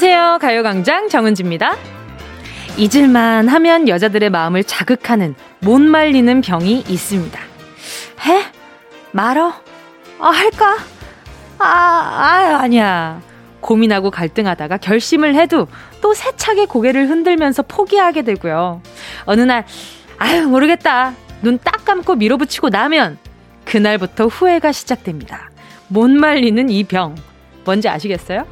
안녕하세요. 가요광장 정은지입니다. 잊을만 하면 여자들의 마음을 자극하는 못 말리는 병이 있습니다. 해? 말어? 아, 할까? 아, 아, 아니야. 고민하고 갈등하다가 결심을 해도 또 세차게 고개를 흔들면서 포기하게 되고요. 어느 날, 아유, 모르겠다. 눈 딱 감고 밀어붙이고 나면 그날부터 후회가 시작됩니다. 못 말리는 이 병. 뭔지 아시겠어요?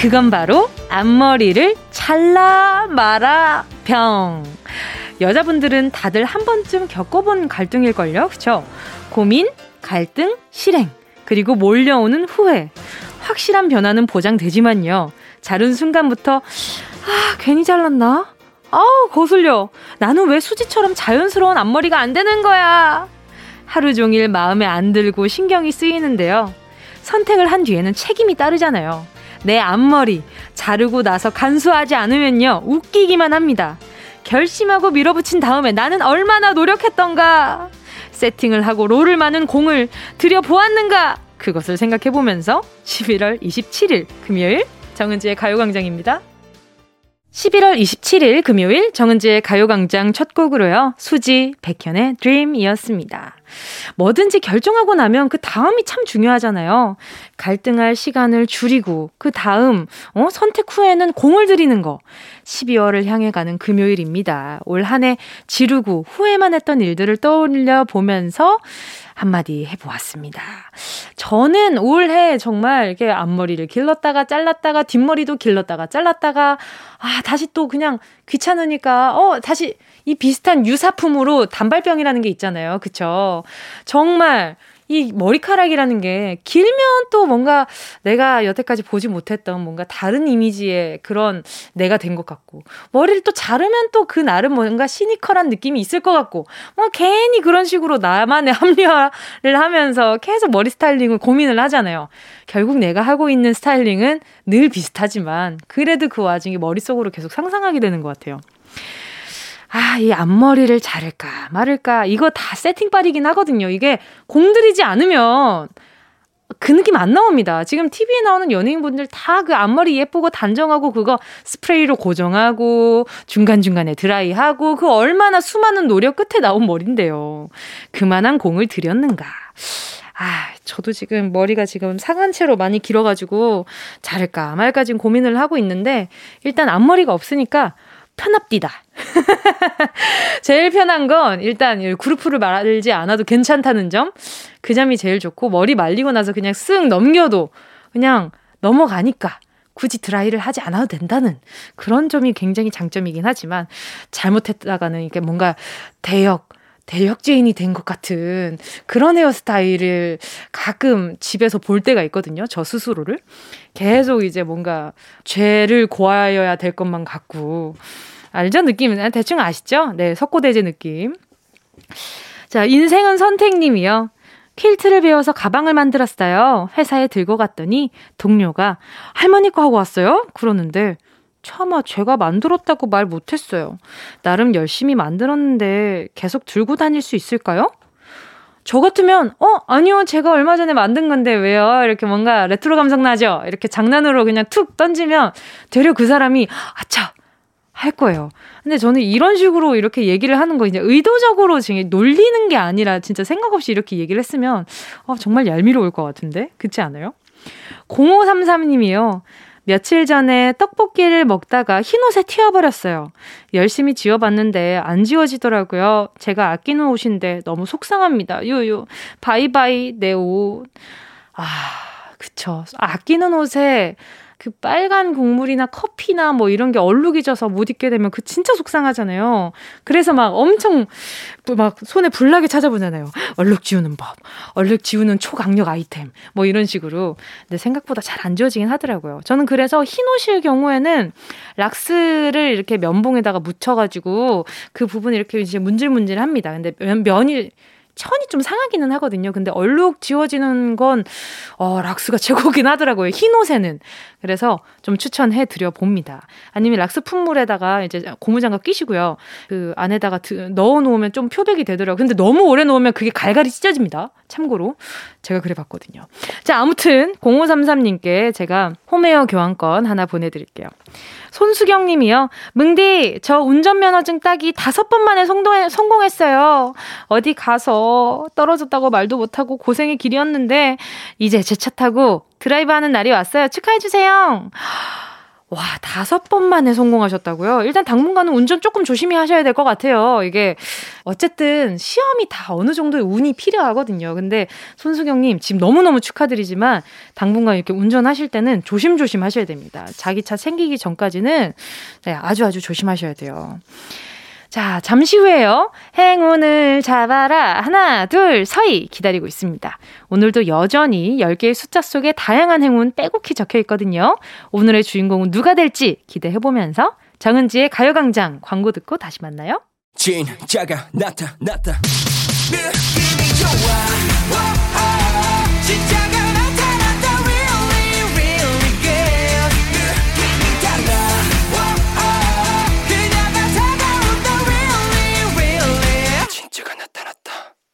그건 바로 앞머리를 잘라 말아 병. 여자분들은 다들 한 번쯤 겪어본 갈등일걸요? 그쵸? 고민, 갈등, 실행, 그리고 몰려오는 후회. 확실한 변화는 보장되지만요. 자른 순간부터, 아, 괜히 잘랐나? 아우, 거슬려. 나는 왜 수지처럼 자연스러운 앞머리가 안 되는 거야? 하루 종일 마음에 안 들고 신경이 쓰이는데요. 선택을 한 뒤에는 책임이 따르잖아요. 내 앞머리 자르고 나서 간수하지 않으면요 웃기기만 합니다. 결심하고 밀어붙인 다음에 나는 얼마나 노력했던가 세팅을 하고 롤을 마는 공을 들여보았는가 그것을 생각해보면서 11월 27일 금요일 정은지의 가요광장입니다. 11월 27일 금요일 정은지의 가요광장 첫 곡으로요. 수지, 백현의 Dream이었습니다. 뭐든지 결정하고 나면 그 다음이 참 중요하잖아요. 갈등할 시간을 줄이고 그 다음 어, 선택 후에는 공을 들이는 거. 12월을 향해 가는 금요일입니다. 올 한 해 지르고 후회만 했던 일들을 떠올려 보면서 한마디 해보았습니다. 저는 올해 정말 이렇게 앞머리를 길렀다가 잘랐다가 뒷머리도 길렀다가 잘랐다가 아, 다시 또 그냥 귀찮으니까 어, 다시 이 비슷한 유사품으로 단발병이라는 게 있잖아요. 그쵸? 정말 이 머리카락이라는 게 길면 또 뭔가 내가 여태까지 보지 못했던 뭔가 다른 이미지의 그런 내가 된 것 같고 머리를 또 자르면 또 그 나름 뭔가 시니컬한 느낌이 있을 것 같고 뭐 괜히 그런 식으로 나만의 합리화를 하면서 계속 머리 스타일링을 고민을 하잖아요. 결국 내가 하고 있는 스타일링은 늘 비슷하지만 그래도 그 와중에 머릿속으로 계속 상상하게 되는 것 같아요. 아, 이 앞머리를 자를까 말을까 이거 다 세팅빨이긴 하거든요. 이게 공들이지 않으면 그 느낌 안 나옵니다. 지금 TV에 나오는 연예인분들 다 그 앞머리 예쁘고 단정하고 그거 스프레이로 고정하고 중간중간에 드라이하고 그 얼마나 수많은 노력 끝에 나온 머리인데요. 그만한 공을 들였는가. 아, 저도 지금 머리가 지금 상한 채로 많이 길어가지고 자를까 말까 지금 고민을 하고 있는데 일단 앞머리가 없으니까 편합디다. 제일 편한 건 일단 그루프를 말지 않아도 괜찮다는 점. 그 점이 제일 좋고 머리 말리고 나서 그냥 쓱 넘겨도 그냥 넘어가니까 굳이 드라이를 하지 않아도 된다는 그런 점이 굉장히 장점이긴 하지만 잘못했다가는 이게 뭔가 대역 대역죄인이 된 것 같은 그런 헤어스타일을 가끔 집에서 볼 때가 있거든요. 저 스스로를. 계속 이제 뭔가 죄를 고하여야 될 것만 같고. 알죠? 느낌. 대충 아시죠? 네, 석고대제 느낌. 자, 인생은 선택님이요. 퀼트를 배워서 가방을 만들었어요. 회사에 들고 갔더니 동료가 할머니 거 하고 왔어요? 그러는데 차마 제가 만들었다고 말 못했어요. 나름 열심히 만들었는데 계속 들고 다닐 수 있을까요? 저 같으면, 어, 아니요, 제가 얼마 전에 만든 건데 왜요? 이렇게 뭔가 레트로 감성 나죠? 이렇게 장난으로 그냥 툭 던지면 되려 그 사람이, 아차! 할 거예요. 근데 저는 이런 식으로 이렇게 얘기를 하는 거 이제 의도적으로 지금 놀리는 게 아니라 진짜 생각 없이 이렇게 얘기를 했으면, 어, 정말 얄미로울 것 같은데? 그렇지 않아요? 0533님이요. 며칠 전에 떡볶이를 먹다가 흰옷에 튀어버렸어요. 열심히 지워봤는데 안 지워지더라고요. 제가 아끼는 옷인데 너무 속상합니다. 유유. 바이바이, 내 옷. 아, 그쵸. 아끼는 옷에 그 빨간 국물이나 커피나 뭐 이런 게 얼룩이 져서 못 입게 되면 그 진짜 속상하잖아요. 그래서 막 엄청 막 손에 불나게 찾아보잖아요. 얼룩 지우는 법, 얼룩 지우는 초강력 아이템, 뭐 이런 식으로. 근데 생각보다 잘 안 지워지긴 하더라고요. 저는 그래서 흰 옷일 경우에는 락스를 이렇게 면봉에다가 묻혀가지고 그 부분 이렇게 이제 문질문질합니다. 근데 면, 면이 천이 좀 상하기는 하거든요. 근데 얼룩 지워지는 건, 어, 락스가 최고긴 하더라고요. 흰 옷에는. 그래서 좀 추천해 드려 봅니다. 아니면 락스 품물에다가 이제 고무장갑 끼시고요. 그 안에다가 넣어 놓으면 좀 표백이 되더라고요. 근데 너무 오래 놓으면 그게 갈갈이 찢어집니다. 참고로. 제가 그래 봤거든요. 자, 아무튼 0533님께 제가 홈웨어 교환권 하나 보내드릴게요. 손수경 님이요. 뭉디, 저 운전면허증 따기 다섯 번 만에 성공했어요. 어디 가서 떨어졌다고 말도 못하고 고생의 길이었는데, 이제 제 차 타고 드라이브 하는 날이 왔어요. 축하해주세요. 와, 다섯 번 만에 성공하셨다고요? 일단 당분간은 운전 조금 조심히 하셔야 될 것 같아요. 이게, 어쨌든 시험이 다 어느 정도의 운이 필요하거든요. 근데 손수경님, 지금 너무너무 축하드리지만, 당분간 이렇게 운전하실 때는 조심조심 하셔야 됩니다. 자기 차 생기기 전까지는 네, 아주 아주 조심하셔야 돼요. 자, 잠시 후에요. 행운을 잡아라. 하나, 둘, 서희 기다리고 있습니다. 오늘도 여전히 10개의 숫자 속에 다양한 행운 빼곡히 적혀 있거든요. 오늘의 주인공은 누가 될지 기대해보면서 정은지의 가요광장 광고 듣고 다시 만나요. 진짜가 나타났다. 느낌이 좋아.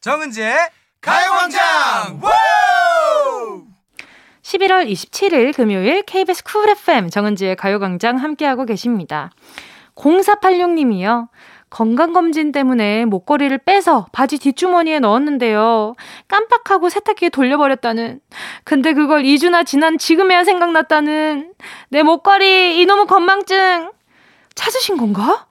정은지의 가요광장 11월 27일 금요일 KBS 쿨 FM 정은지의 가요광장 함께하고 계십니다. 0486님이요. 건강검진 때문에 목걸이를 빼서 바지 뒷주머니에 넣었는데요. 깜빡하고 세탁기에 돌려버렸다는. 근데 그걸 2주나 지난 지금에야 생각났다는. 내 목걸이, 이놈의 건망증. 찾으신 건가?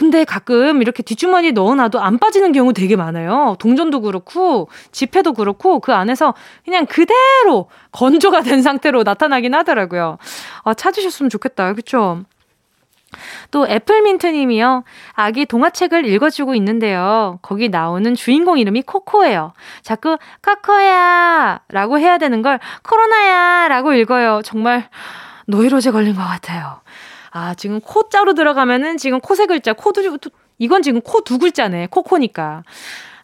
근데 가끔 이렇게 뒷주머니에 넣어놔도 안 빠지는 경우 되게 많아요. 동전도 그렇고, 지폐도 그렇고, 그 안에서 그냥 그대로 건조가 된 상태로 나타나긴 하더라고요. 아, 찾으셨으면 좋겠다. 그쵸? 또 애플민트님이요. 아기 동화책을 읽어주고 있는데요. 거기 나오는 주인공 이름이 코코예요. 자꾸 코코야 라고 해야 되는 걸 코로나야 라고 읽어요. 정말 노이로제 걸린 것 같아요. 아, 지금 코자로 들어가면은 지금 코 세 글자, 코 두, 이건 지금 코 두 글자네. 코코니까.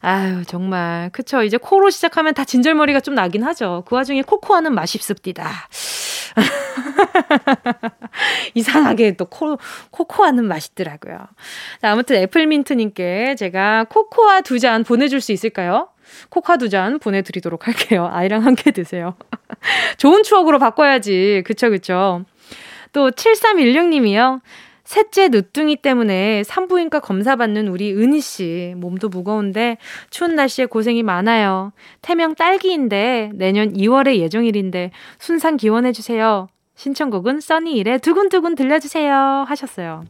아유, 정말. 그쵸. 이제 코로 시작하면 다 진절머리가 좀 나긴 하죠. 그 와중에 코코아는 맛있습디다. 이상하게 또 코, 코코아는 맛있더라고요. 자, 아무튼 애플민트님께 제가 코코아 두 잔 보내줄 수 있을까요? 코카 두 잔 보내드리도록 할게요. 아이랑 함께 드세요. 좋은 추억으로 바꿔야지. 그쵸, 그쵸. 또 7316님이요. 셋째 늦둥이 때문에 산부인과 검사 받는 우리 은희 씨 몸도 무거운데 추운 날씨에 고생이 많아요. 태명 딸기인데 내년 2월에 예정일인데 순산 기원해 주세요. 신청곡은 써니일의 두근두근 들려주세요 하셨어요.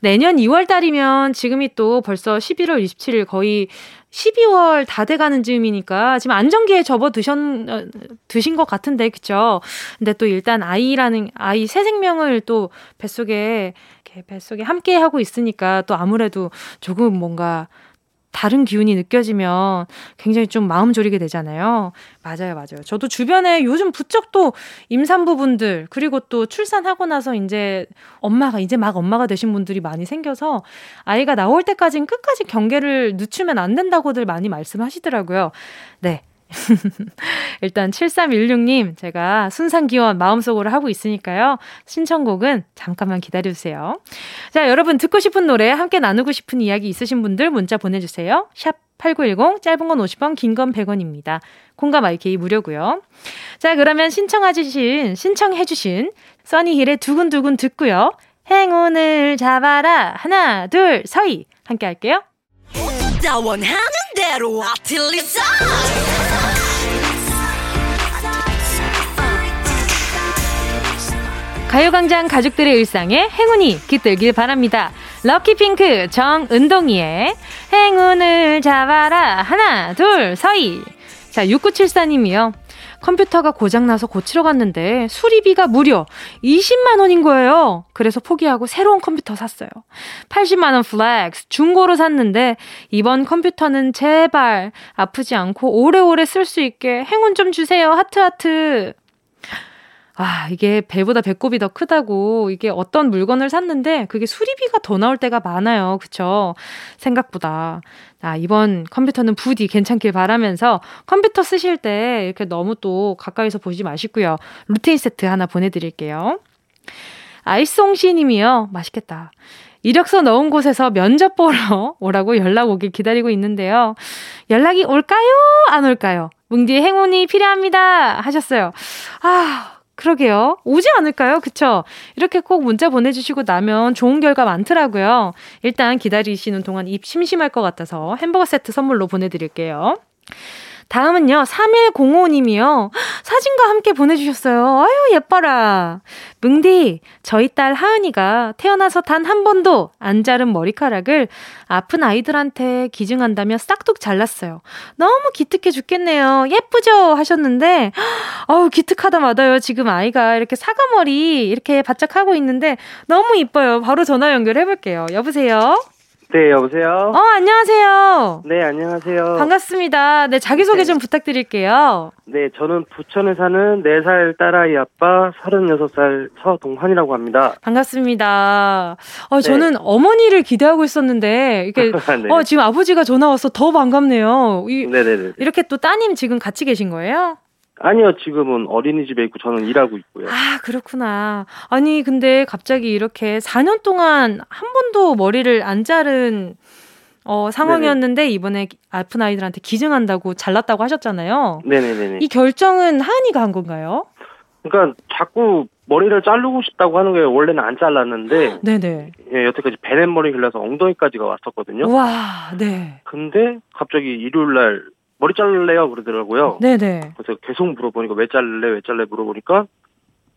내년 2월 달이면 지금이 또 벌써 11월 27일 거의 12월 다 돼가는 즈음이니까 지금 안정기에 접어 드셨, 어, 드신 것 같은데, 그쵸? 근데 또 일단 아이라는, 아이 새 생명을 또 뱃속에, 이렇게 뱃속에 함께 하고 있으니까 또 아무래도 조금 뭔가 다른 기운이 느껴지면 굉장히 좀 마음 졸이게 되잖아요. 맞아요, 맞아요. 저도 주변에 요즘 부쩍 또 임산부분들, 그리고 또 출산하고 나서 이제 엄마가, 이제 막 엄마가 되신 분들이 많이 생겨서 아이가 나올 때까지는 끝까지 경계를 늦추면 안 된다고들 많이 말씀하시더라고요. 네. 일단 7316님 제가 순산 기원 마음속으로 하고 있으니까요. 신청곡은 잠깐만 기다려주세요. 자, 여러분 듣고 싶은 노래 함께 나누고 싶은 이야기 있으신 분들 문자 보내주세요. 샵 8910 짧은 건 50원 긴 건 100원입니다. 콩감 IK 무료고요. 자, 그러면 신청해주신 신청해주신 써니힐의 두근두근 듣고요. 행운을 잡아라 하나 둘 서희 함께 할게요. 가요광장 가족들의 일상에 행운이 깃들길 바랍니다. lucky 핑크 정은동이의 행운을 잡아라. 하나, 둘, 서희. 자, 6974님이요. 컴퓨터가 고장나서 고치러 갔는데 수리비가 무려 20만 원인 거예요. 그래서 포기하고 새로운 컴퓨터 샀어요. 80만 원 flex 중고로 샀는데 이번 컴퓨터는 제발 아프지 않고 오래오래 쓸 수 있게 행운 좀 주세요. 하트 하트. 아, 이게 배보다 배꼽이 더 크다고 이게 어떤 물건을 샀는데 그게 수리비가 더 나올 때가 많아요. 그쵸? 생각보다. 아, 이번 컴퓨터는 부디 괜찮길 바라면서 컴퓨터 쓰실 때 이렇게 너무 또 가까이서 보지 마시고요. 루테인 세트 하나 보내드릴게요. 아이송시 님이요. 맛있겠다. 이력서 넣은 곳에서 면접 보러 오라고 연락 오길 기다리고 있는데요. 연락이 올까요? 안 올까요? 뭉디의 행운이 필요합니다. 하셨어요. 아, 그러게요. 오지 않을까요? 그쵸? 이렇게 꼭 문자 보내주시고 나면 좋은 결과 많더라고요. 일단 기다리시는 동안 입 심심할 것 같아서 햄버거 세트 선물로 보내드릴게요. 다음은요, 3105님이요. 사진과 함께 보내주셨어요. 아유, 예뻐라. 뭉디, 저희 딸 하은이가 태어나서 단 한 번도 안 자른 머리카락을 아픈 아이들한테 기증한다며 싹둑 잘랐어요. 너무 기특해 죽겠네요. 예쁘죠? 하셨는데, 아우, 기특하다 마다요. 지금 아이가 이렇게 사과머리 이렇게 바짝 하고 있는데 너무 이뻐요. 바로 전화 연결해볼게요. 여보세요? 네, 여보세요? 어, 안녕하세요. 네, 안녕하세요. 반갑습니다. 네, 자기소개 네. 좀 부탁드릴게요. 네, 저는 부천에 사는 4살 딸아이 아빠 36살 서동환이라고 합니다. 반갑습니다. 어, 네. 저는 어머니를 기대하고 있었는데, 이게, 네. 어, 지금 아버지가 전화 와서 더 반갑네요. 이, 네네네. 이렇게 또 따님 지금 같이 계신 거예요? 아니요, 지금은 어린이집에 있고 저는 일하고 있고요. 아, 그렇구나. 아니, 근데 갑자기 이렇게 4년 동안 한 번도 머리를 안 자른 어, 상황이었는데 네네. 이번에 아픈 아이들한테 기증한다고 잘났다고 하셨잖아요. 네네네. 이 결정은 하은이가 한 건가요? 그러니까 자꾸 머리를 자르고 싶다고 하는 게 원래는 안 잘랐는데 네네. 예, 여태까지 베넷 머리 길러서 엉덩이까지가 왔었거든요. 와, 네. 근데 갑자기 일요일 날 머리 자를래요 그러더라고요. 네네. 그래서 계속 물어보니까 왜 자를래 왜 자를래 물어보니까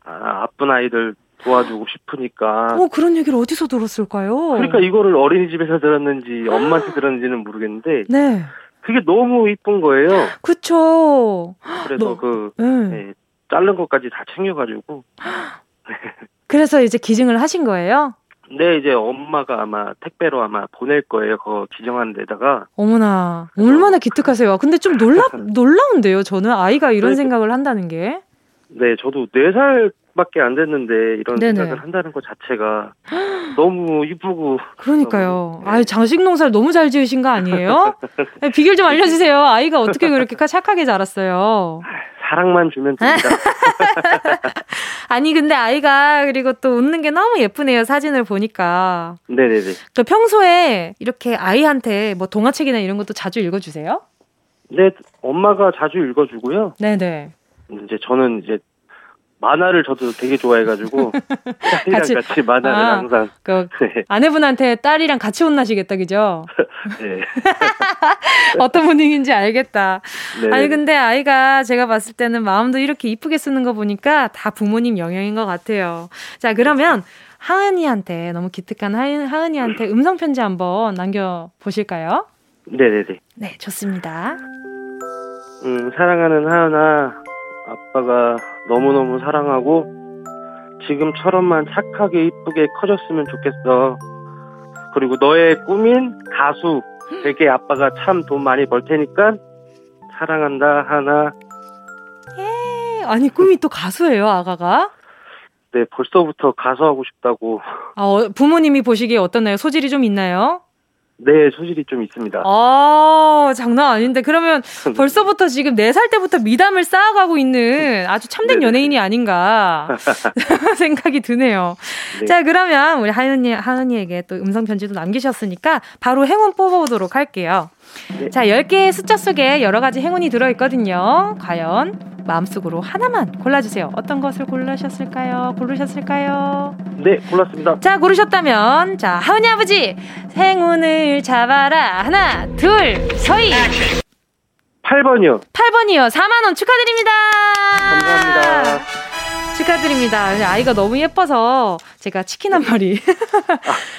아, 아픈 아이들 도와주고 싶으니까. 어 그런 얘기를 어디서 들었을까요? 그러니까 이거를 어린이집에서 들었는지 엄마한테 들었는지는 모르겠는데. 네. 그게 너무 이쁜 거예요. 그쵸. 그래서 너, 그 네. 네, 자른 것까지 다 챙겨가지고. 그래서 이제 기증을 하신 거예요? 네, 이제 엄마가 아마 택배로 아마 보낼 거예요. 그 기정하는 데다가. 어머나, 얼마나 기특하세요. 근데 좀 놀라, 놀라운데요, 저는 아이가 이런 네, 생각을 한다는 게. 네, 저도 4살 밖에 안 됐는데 이런 네네. 생각을 한다는 것 자체가 너무 이쁘고. 그러니까요. 네. 아유, 장식 농사를 너무 잘 지으신 거 아니에요? 네, 비결 좀 알려주세요. 아이가 어떻게 그렇게 착하게 자랐어요? 사랑만 주면 됩니다. 아니 근데 아이가 그리고 또 웃는 게 너무 예쁘네요 사진을 보니까. 네네네. 또 평소에 이렇게 아이한테 뭐 동화책이나 이런 것도 자주 읽어주세요? 네, 엄마가 자주 읽어주고요. 네네. 이제 저는 이제 만화를 저도 되게 좋아해가지고 딸이랑 같이, 같이 만화를 아, 항상 그 네. 아내분한테 딸이랑 같이 혼나시겠다 그죠? 네. 어떤 분위기인지 알겠다. 네. 아니 근데 아이가 제가 봤을 때는 마음도 이렇게 이쁘게 쓰는 거 보니까 다 부모님 영향인 것 같아요. 자 그러면 하은이한테 너무 기특한 하은, 하은이한테 음성 편지 한번 남겨 보실까요? 네네네. 네 좋습니다. 음 사랑하는 하은아 아빠가 너무너무 사랑하고 지금처럼만 착하게 이쁘게 커졌으면 좋겠어. 그리고 너의 꿈인 가수 되게 아빠가 참 돈 많이 벌 테니까 사랑한다 하나. 예, 아니 꿈이 또 가수예요 아가가? 네, 벌써부터 가수하고 싶다고. 아, 어, 부모님이 보시기에 어떠나요? 소질이 좀 있나요? 네, 소질이 좀 있습니다. 아, 장난 아닌데. 그러면 벌써부터 지금 4살 때부터 미담을 쌓아가고 있는 아주 참된 네네. 연예인이 아닌가 생각이 드네요. 네. 자, 그러면 우리 하은이, 하은이에게 또 음성편지도 남기셨으니까 바로 행운 뽑아보도록 할게요. 네. 자, 10개의 숫자 속에 여러 가지 행운이 들어있거든요. 과연 마음속으로 하나만 골라주세요. 어떤 것을 고르셨을까요? 고르셨을까요? 네, 골랐습니다. 자, 고르셨다면, 자, 하은이 아버지, 행운을 잡아라. 하나, 둘, 서희. 8번이요. 8번이요. 4만원 축하드립니다. 감사합니다. 축하드립니다. 아이가 너무 예뻐서 제가 치킨 한 마리.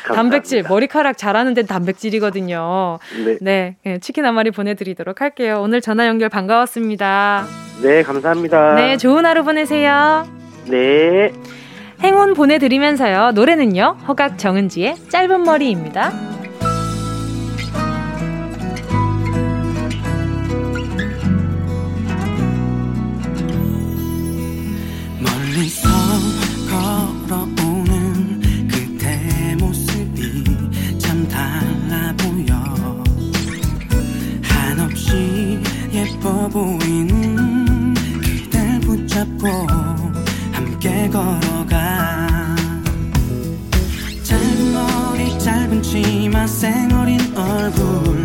아, 단백질, 머리카락 자라는 데는 단백질이거든요. 네. 네. 네. 치킨 한 마리 보내드리도록 할게요. 오늘 전화 연결 반가웠습니다. 네, 감사합니다. 네, 좋은 하루 보내세요. 네. 행운 보내드리면서요. 노래는요. 허각 정은지의 짧은 머리입니다. 멀리서 걸어오는 그대 모습이 참 달라 보여. 한없이 예뻐 보이는 그댈 붙잡고 함께 걸어가. 짧은 머리 짧은 치마 쌩얼인 얼굴.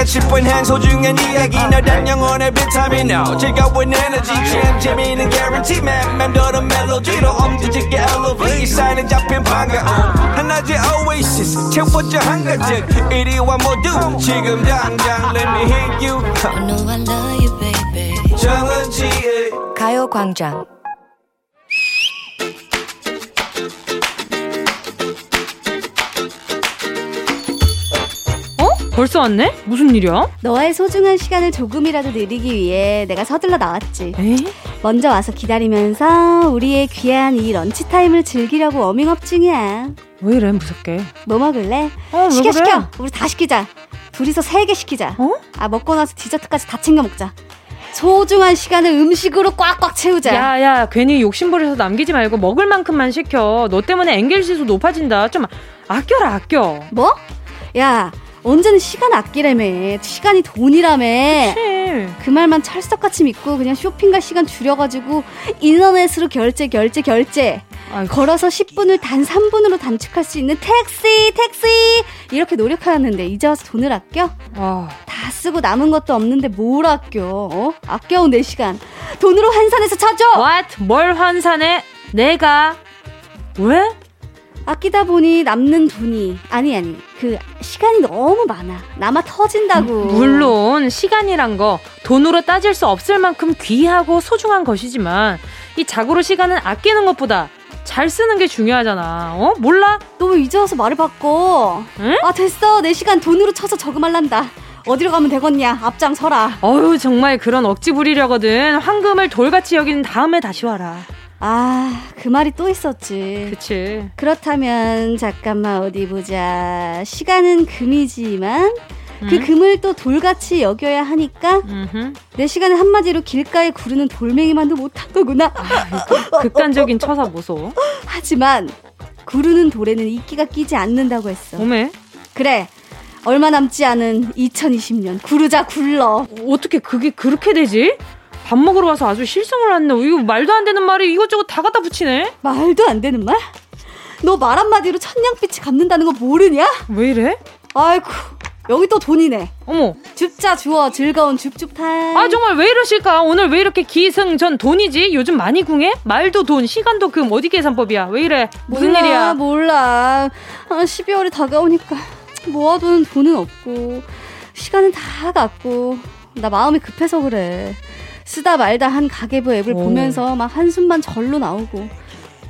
shift the china chip when hands hold you and 이야기 너란 영혼의 비타민 now 즐거운 에너지 jam 재미있는 guarantee man 맴도는 멜로디로 엄지짓게 elevate 이 사인은 잡힌 반가움 하나의 oasis 채워져 한가득 이리와 모두 지금 당장 let me hit you I know I love you, baby. 정은지의 가요광장. 벌써 왔네? 무슨 일이야? 너의 소중한 시간을 조금이라도 늘리기 위해 내가 서둘러 나왔지. 에? 먼저 와서 기다리면서 우리의 귀한 이 런치 타임을 즐기려고 워밍업 중이야. 왜 이래 무섭게? 뭐 먹을래? 어, 왜 시켜 그래? 시켜. 우리 다 시키자. 둘이서 세 개 시키자. 어? 아 먹고 나서 디저트까지 다 챙겨 먹자. 소중한 시간을 음식으로 꽉꽉 채우자. 야 야 괜히 욕심부려서 남기지 말고 먹을 만큼만 시켜. 너 때문에 엥겔지수 높아진다. 좀 아껴라 아껴. 뭐? 야 언제는 시간 아끼라며. 시간이 돈이라며. 그치. 그 말만 찰떡같이 믿고 그냥 쇼핑 갈 시간 줄여가지고 인터넷으로 결제 결제 결제 아이고. 걸어서 10분을 단 3분으로 단축할 수 있는 택시 택시 이렇게 노력하는데 이제 와서 돈을 아껴? 아, 다 쓰고 남은 것도 없는데 뭘 아껴 어? 아껴온 내 시간 돈으로 환산해서 쳐줘 what? 뭘 환산해? 내가 왜? 아끼다 보니 남는 돈이 아니 아니 그 시간이 너무 많아 남아 터진다고 물론 시간이란 거 돈으로 따질 수 없을 만큼 귀하고 소중한 것이지만 이 자고로 시간은 아끼는 것보다 잘 쓰는 게 중요하잖아. 어? 몰라? 너왜 이제 와서 말을 바꿔 응? 아 됐어 내 시간 돈으로 쳐서 저금할란다 어디로 가면 되겠냐 앞장 서라 어휴 정말 그런 억지 부리려거든 황금을 돌같이 여기는 다음에 다시 와라. 아 그 말이 또 있었지 그치. 그렇다면 잠깐만 어디 보자 시간은 금이지만 그 응? 금을 또 돌같이 여겨야 하니까 음흠. 내 시간은 한마디로 길가에 구르는 돌멩이만도 못한 거구나 극단적인 처사 보소. 하지만 구르는 돌에는 이끼가 끼지 않는다고 했어 오메 그래 얼마 남지 않은 2020년 구르자 굴러 어떻게 그게 그렇게 되지? 밥 먹으러 와서 아주 실성을 안네. 이거 말도 안 되는 말이 이것저것 다 갖다 붙이네. 말도 안 되는 말? 너 말 한마디로 천냥빛이 갚는다는 거 모르냐? 왜 이래? 아이고 여기 또 돈이네 어머. 줍자 주어 즐거운 줍줍 타임 아 정말 왜 이러실까? 오늘 왜 이렇게 기승전 돈이지? 요즘 많이 궁해? 말도 돈, 시간도 금 어디 계산법이야? 왜 이래? 무슨 몰라, 일이야? 몰라. 아, 12월이 다가오니까 모아둔 돈은 없고 시간은 다 갔고 나 마음이 급해서 그래. 쓰다 말다 한 가계부 앱을 오. 보면서 막 한숨만 절로 나오고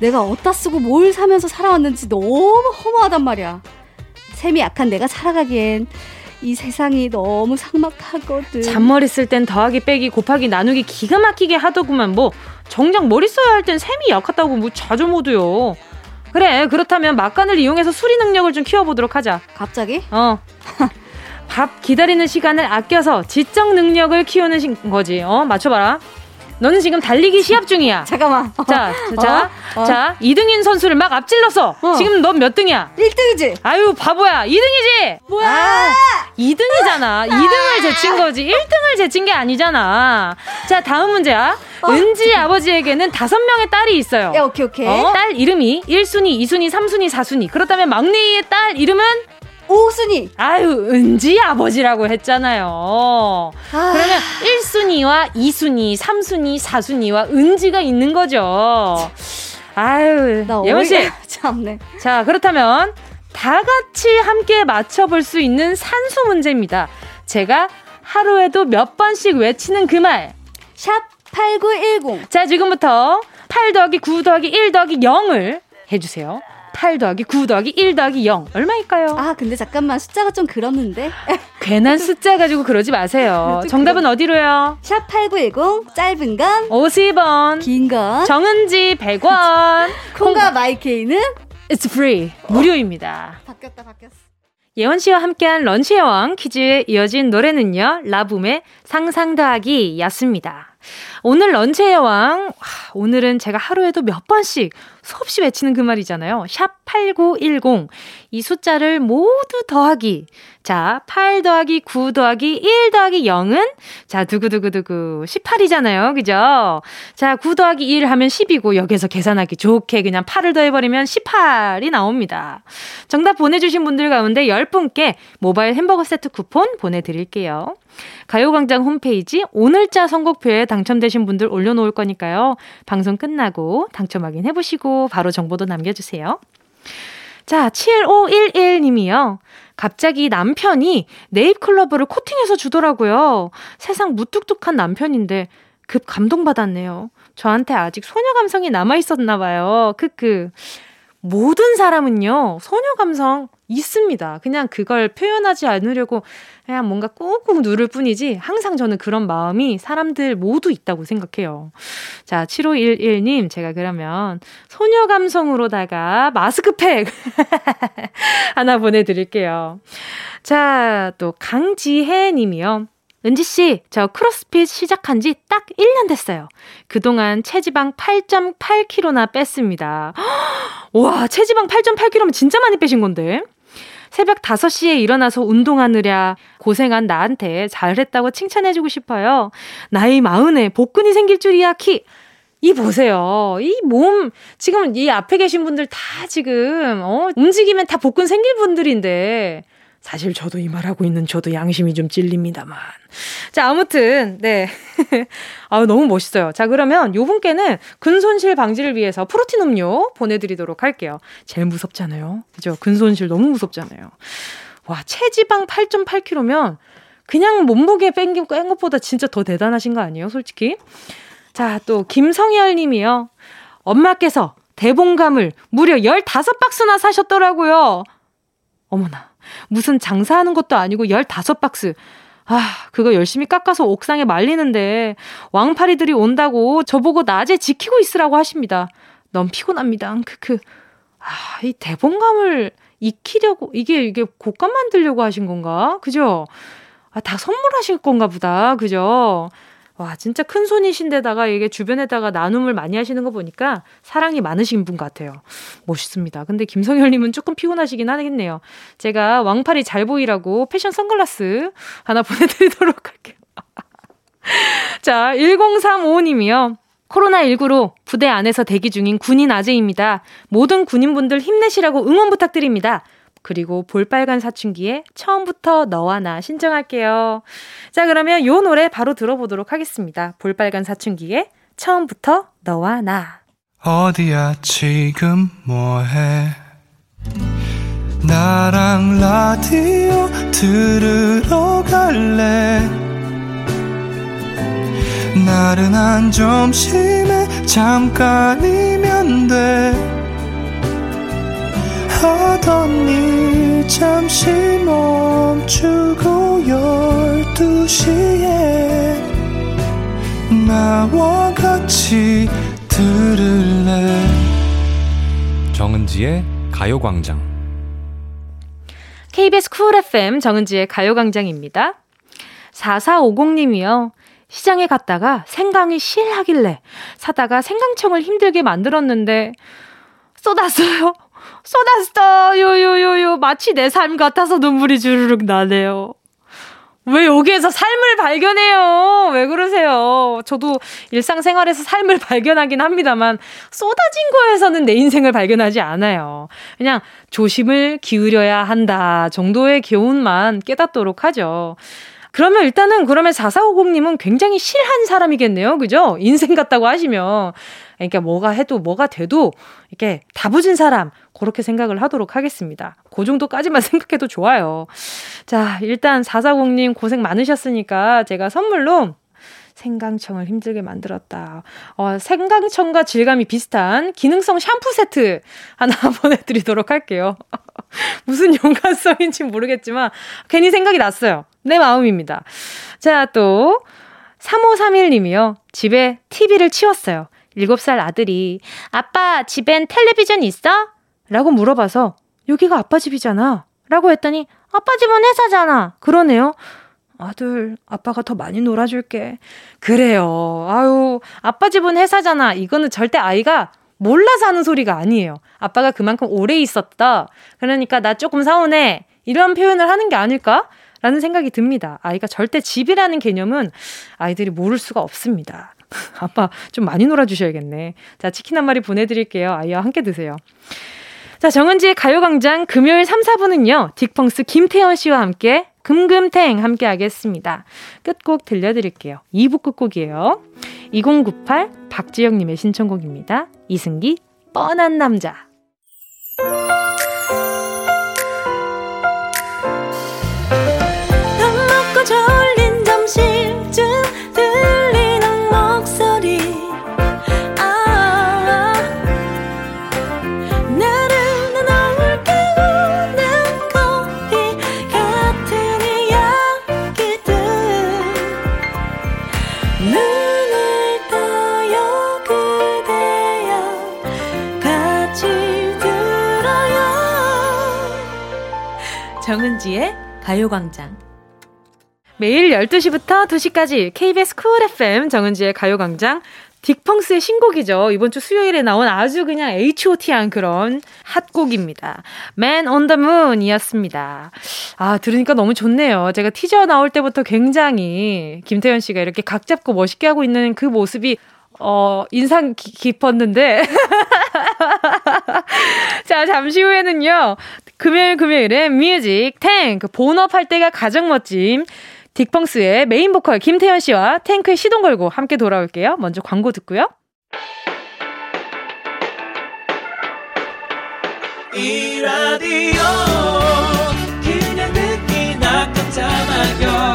내가 어디다 쓰고 뭘 사면서 살아왔는지 너무 허무하단 말이야. 셈이 약한 내가 살아가기엔 이 세상이 너무 삭막하거든. 잔머리 쓸 땐 더하기 빼기 곱하기 나누기 기가 막히게 하더구만 뭐 정작 머리 써야 할 땐 셈이 약하다고 뭐 자주 모두요. 그래 그렇다면 막간을 이용해서 수리 능력을 좀 키워보도록 하자. 갑자기? 어. 밥 기다리는 시간을 아껴서 지적 능력을 키우는 시- 거지. 어, 맞춰봐라. 너는 지금 달리기 시합 중이야. 잠깐만. 자, 자, 어? 자, 이등인 선수를 막 앞질렀어. 어. 지금 넌 몇 등이야? 1등이지? 아유, 바보야. 2등이지? 뭐야? 2등이잖아. 2등을 제친 거지. 1등을 제친 게 아니잖아. 자, 다음 문제야. 은지 아버지에게는 다섯 명의 딸이 있어요. 야, 오케이, 오케이. 어? 딸 이름이 1순위, 2순위, 3순위, 4순위. 그렇다면 막내의 딸 이름은 오순이. 아유, 은지 아버지라고 했잖아요. 아. 그러면 1순위와 2순위, 3순위, 4순위와 은지가 있는 거죠. 아유, 나 예원 씨. 참네. 자, 그렇다면 다 같이 함께 맞춰볼 수 있는 산수 문제입니다. 제가 하루에도 몇 번씩 외치는 그 말. 샵 8910. 자, 지금부터 8 더하기 9 더하기 1 더하기 0을 해주세요. 8 더하기 9 더하기 1 더하기 0. 얼마일까요? 아, 근데 잠깐만 숫자가 좀 그렇는데. 괜한 숫자 가지고 그러지 마세요. 정답은 어디로요? 샵 8910 짧은 건, 50원. 긴 건. 정은지 100원. 콩과 마이케이는 It's free. 무료입니다. 바뀌었다 바뀌었어. 예원 씨와 함께한 런치의 왕 퀴즈에 이어진 노래는요. 라붐의 상상 더하기 였습니다. 오늘 런치의 여왕. 오늘은 제가 하루에도 몇 번씩 수없이 외치는 그 말이잖아요. 샵 8910. 이 숫자를 모두 더하기. 자, 8 더하기 9 더하기 1 더하기 0은? 자, 두구두구두구. 18이잖아요. 그죠? 자, 9 더하기 1 하면 10이고, 여기서 계산하기 좋게 그냥 8을 더해 버리면 18이 나옵니다. 정답 보내 주신 분들 가운데 10분께 모바일 햄버거 세트 쿠폰 보내 드릴게요. 가요광장 홈페이지 오늘자 선곡표에 당첨되신 분들 올려놓을 거니까요. 방송 끝나고 당첨 확인해보시고 바로 정보도 남겨주세요. 자, 7511님이요. 갑자기 남편이 네잎클로버를 코팅해서 주더라고요. 세상 무뚝뚝한 남편인데 급 감동받았네요. 저한테 아직 소녀 감성이 남아있었나 봐요. 크크. 모든 사람은요, 소녀 감성 있습니다. 그냥 그걸 표현하지 않으려고 그냥 뭔가 꾹꾹 누를 뿐이지 항상 저는 그런 마음이 사람들 모두 있다고 생각해요. 자, 7511님, 제가 그러면 소녀 감성으로다가 마스크팩 하나 보내드릴게요. 자, 또 강지혜 님이요. 은지 씨, 저 크로스핏 시작한 지 딱 1년 됐어요. 그동안 체지방 8.8kg나 뺐습니다. 와, 체지방 8.8kg면 진짜 많이 빼신 건데. 새벽 5시에 일어나서 운동하느랴 고생한 나한테 잘했다고 칭찬해주고 싶어요. 나이 마흔에 복근이 생길 줄이야, 키. 이 보세요. 이 몸, 지금 이 앞에 계신 분들 다 지금, 어, 움직이면 다 복근 생길 분들인데, 사실 저도 이 말하고 있는 저도 양심이 좀 찔립니다만. 자, 아무튼, 네. 아 너무 멋있어요. 자, 그러면 요 분께는 근손실 방지를 위해서 프로틴 음료 보내드리도록 할게요. 제일 무섭잖아요. 그죠? 근손실 너무 무섭잖아요. 와, 체지방 8.8kg면 그냥 몸무게 뺀 것보다 진짜 더 대단하신 거 아니에요? 솔직히. 자, 또 김성열 님이요. 엄마께서 대봉감을 무려 15박스나 사셨더라고요. 어머나. 무슨 장사하는 것도 아니고 15박스. 아, 그거 열심히 깎아서 옥상에 말리는데 왕파리들이 온다고 저보고 낮에 지키고 있으라고 하십니다. 너무 피곤합니다. 크크. 아, 이 대봉감을 익히려고 이게 이게 곶감 만들려고 하신 건가? 그죠? 아, 다 선물하실 건가 보다. 그죠? 와, 진짜 큰 손이신데다가 이게 주변에다가 나눔을 많이 하시는 거 보니까 사랑이 많으신 분 같아요. 멋있습니다. 근데 김성열님은 조금 피곤하시긴 하겠네요. 제가 왕팔이 잘 보이라고 패션 선글라스 하나 보내드리도록 할게요. 자, 1035님이요. 코로나19로 부대 안에서 대기 중인 군인 아재입니다. 모든 군인분들 힘내시라고 응원 부탁드립니다. 그리고 볼빨간 사춘기에 처음부터 너와 나 신청할게요. 자, 그러면 요 노래 바로 들어보도록 하겠습니다. 볼빨간 사춘기에 처음부터 너와 나. 어디야 지금 뭐해? 나랑 라디오 들으러 갈래? 나른한 점심에 잠깐이면 돼. 하던 일 잠시 멈추고 열두 시에 나와 같이 들을래 정은지의 가요광장 KBS 쿨 FM 정은지의 가요광장입니다. 4450님이요. 시장에 갔다가 생강이 실하길래 사다가 생강청을 힘들게 만들었는데 쏟았어요. 쏟았어. 요요요요. 마치 내 삶 같아서 눈물이 주르륵 나네요. 왜 여기에서 삶을 발견해요? 왜 그러세요? 저도 일상생활에서 삶을 발견하긴 합니다만, 쏟아진 거에서는 내 인생을 발견하지 않아요. 그냥 조심을 기울여야 한다 정도의 교훈만 깨닫도록 하죠. 그러면 일단은 그러면 4450님은 굉장히 실한 사람이겠네요. 그죠? 인생 같다고 하시면. 그러니까 뭐가 해도 뭐가 돼도 이렇게 다부진 사람 그렇게 생각을 하도록 하겠습니다. 그 정도까지만 생각해도 좋아요. 자, 일단 440님 고생 많으셨으니까 제가 선물로 생강청을 힘들게 만들었다. 어, 생강청과 질감이 비슷한 기능성 샴푸 세트 하나 보내드리도록 할게요. 무슨 연관성인지 모르겠지만 괜히 생각이 났어요. 내 마음입니다. 자, 또 3531님이요. 집에 TV를 치웠어요. 7살 아들이 아빠 집엔 텔레비전 있어? 라고 물어봐서 여기가 아빠 집이잖아. 라고 했더니 아빠 집은 회사잖아. 그러네요. 아들, 아빠가 더 많이 놀아줄게. 그래요. 아유, 아빠 집은 회사잖아. 이거는 절대 아이가 몰라서 하는 소리가 아니에요. 아빠가 그만큼 오래 있었다. 그러니까 나 조금 서운해. 이런 표현을 하는 게 아닐까? 라는 생각이 듭니다. 아이가 절대 집이라는 개념은 아이들이 모를 수가 없습니다. 아빠 좀 많이 놀아주셔야겠네. 자, 치킨 한 마리 보내드릴게요. 아이와 함께 드세요. 자, 정은지의 가요광장 금요일 3, 4분은요, 딕펑스 김태현 씨와 함께 금금탱 함께 하겠습니다. 끝곡 들려드릴게요. 2부 끝곡이에요. 2098 박지영님의 신청곡입니다. 이승기, 뻔한 남자. 가요광장. 매일 12시부터 2시까지 KBS 쿨 FM 정은지의 가요광장. 딕펑스의 신곡이죠. 이번 주 수요일에 나온 아주 그냥 H.O.T한 그런 핫곡입니다. Man on the Moon 이었습니다. 아, 들으니까 너무 좋네요. 제가 티저 나올 때부터 굉장히 김태현 씨가 이렇게 각 잡고 멋있게 하고 있는 그 모습이 어, 인상 기, 깊었는데. 자, 잠시 후에는요. 금요일 금요일에 뮤직 탱크 본업 할 때가 가장 멋짐. 딕펑스의 메인 보컬 김태현 씨와 탱크의 시동 걸고 함께 돌아올게요. 먼저 광고 듣고요. 이 라디오 그냥 듣기나 깜짝마요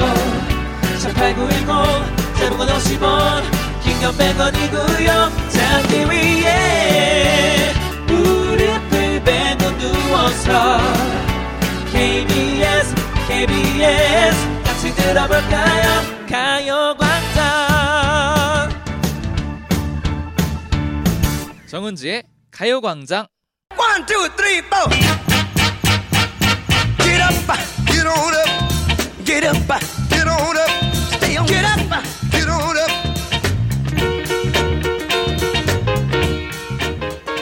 18910 대목원 50원 긴건 100원이고요 잠기 위에 무릎을 누워서 KBS KBS 같이 들어볼까요 가요광장 정은지의 가요광장 One, two, three, four. Get up, get on up, get up, get on up, stay on, get up, get on up.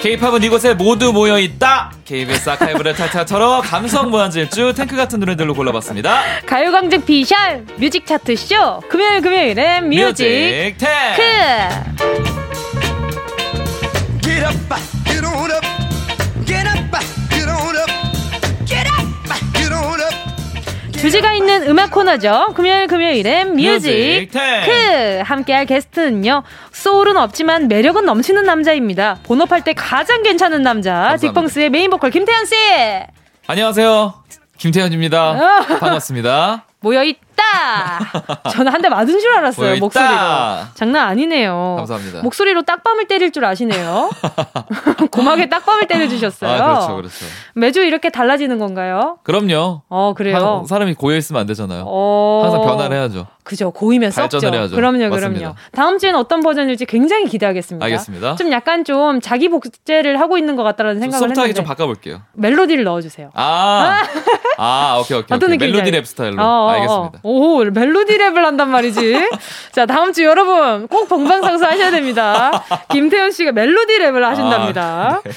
K-팝은 이곳에 모두 모여 있다. KBS 아카이브를 탈탈 털어 감성 무한질주 탱크 같은 노래들로 골라봤습니다. 가요광장 피셜 뮤직 차트 쇼 금요일 금요일엔 뮤직, 뮤직 탱크. 주제가 있는 음악 코너죠. 금요일 금요일엔 뮤직 탱크 함께할 게스트는요. 소울은 없지만 매력은 넘치는 남자입니다. 본업할 때 가장 괜찮은 남자 딕펑스의 메인 보컬 김태현 씨. 안녕하세요. 김태현입니다. 어. 반갑습니다. 모여있 있다. 저는 한 대 맞은 줄 알았어요. 목소리로. 장난 아니네요. 감사합니다. 목소리로 딱밤을 때릴 줄 아시네요. 고막에 딱밤을 때려주셨어요. 아, 그렇죠, 그렇죠. 매주 이렇게 달라지는 건가요? 그럼요. 어, 그래요. 하, 사람이 고여 있으면 안 되잖아요. 어... 항상 변화를 해야죠. 그죠. 고이면 썩죠. 해야죠. 그럼요, 맞습니다. 그럼요. 다음 주에는 어떤 버전일지 굉장히 기대하겠습니다. 알겠습니다. 좀 약간 좀 자기 복제를 하고 있는 것 같다는 생각을 했는데. 좀 바꿔볼게요. 멜로디를 넣어주세요. 아, 아, 오케이, 오케이. 어떤 오케이. 멜로디 랩 스타일로. 어, 어, 어. 알겠습니다. 오, 멜로디 랩을 한단 말이지. 자, 다음 주 여러분 꼭 본방사수 하셔야 됩니다. 김태현 씨가 멜로디 랩을 하신답니다. 아, 네.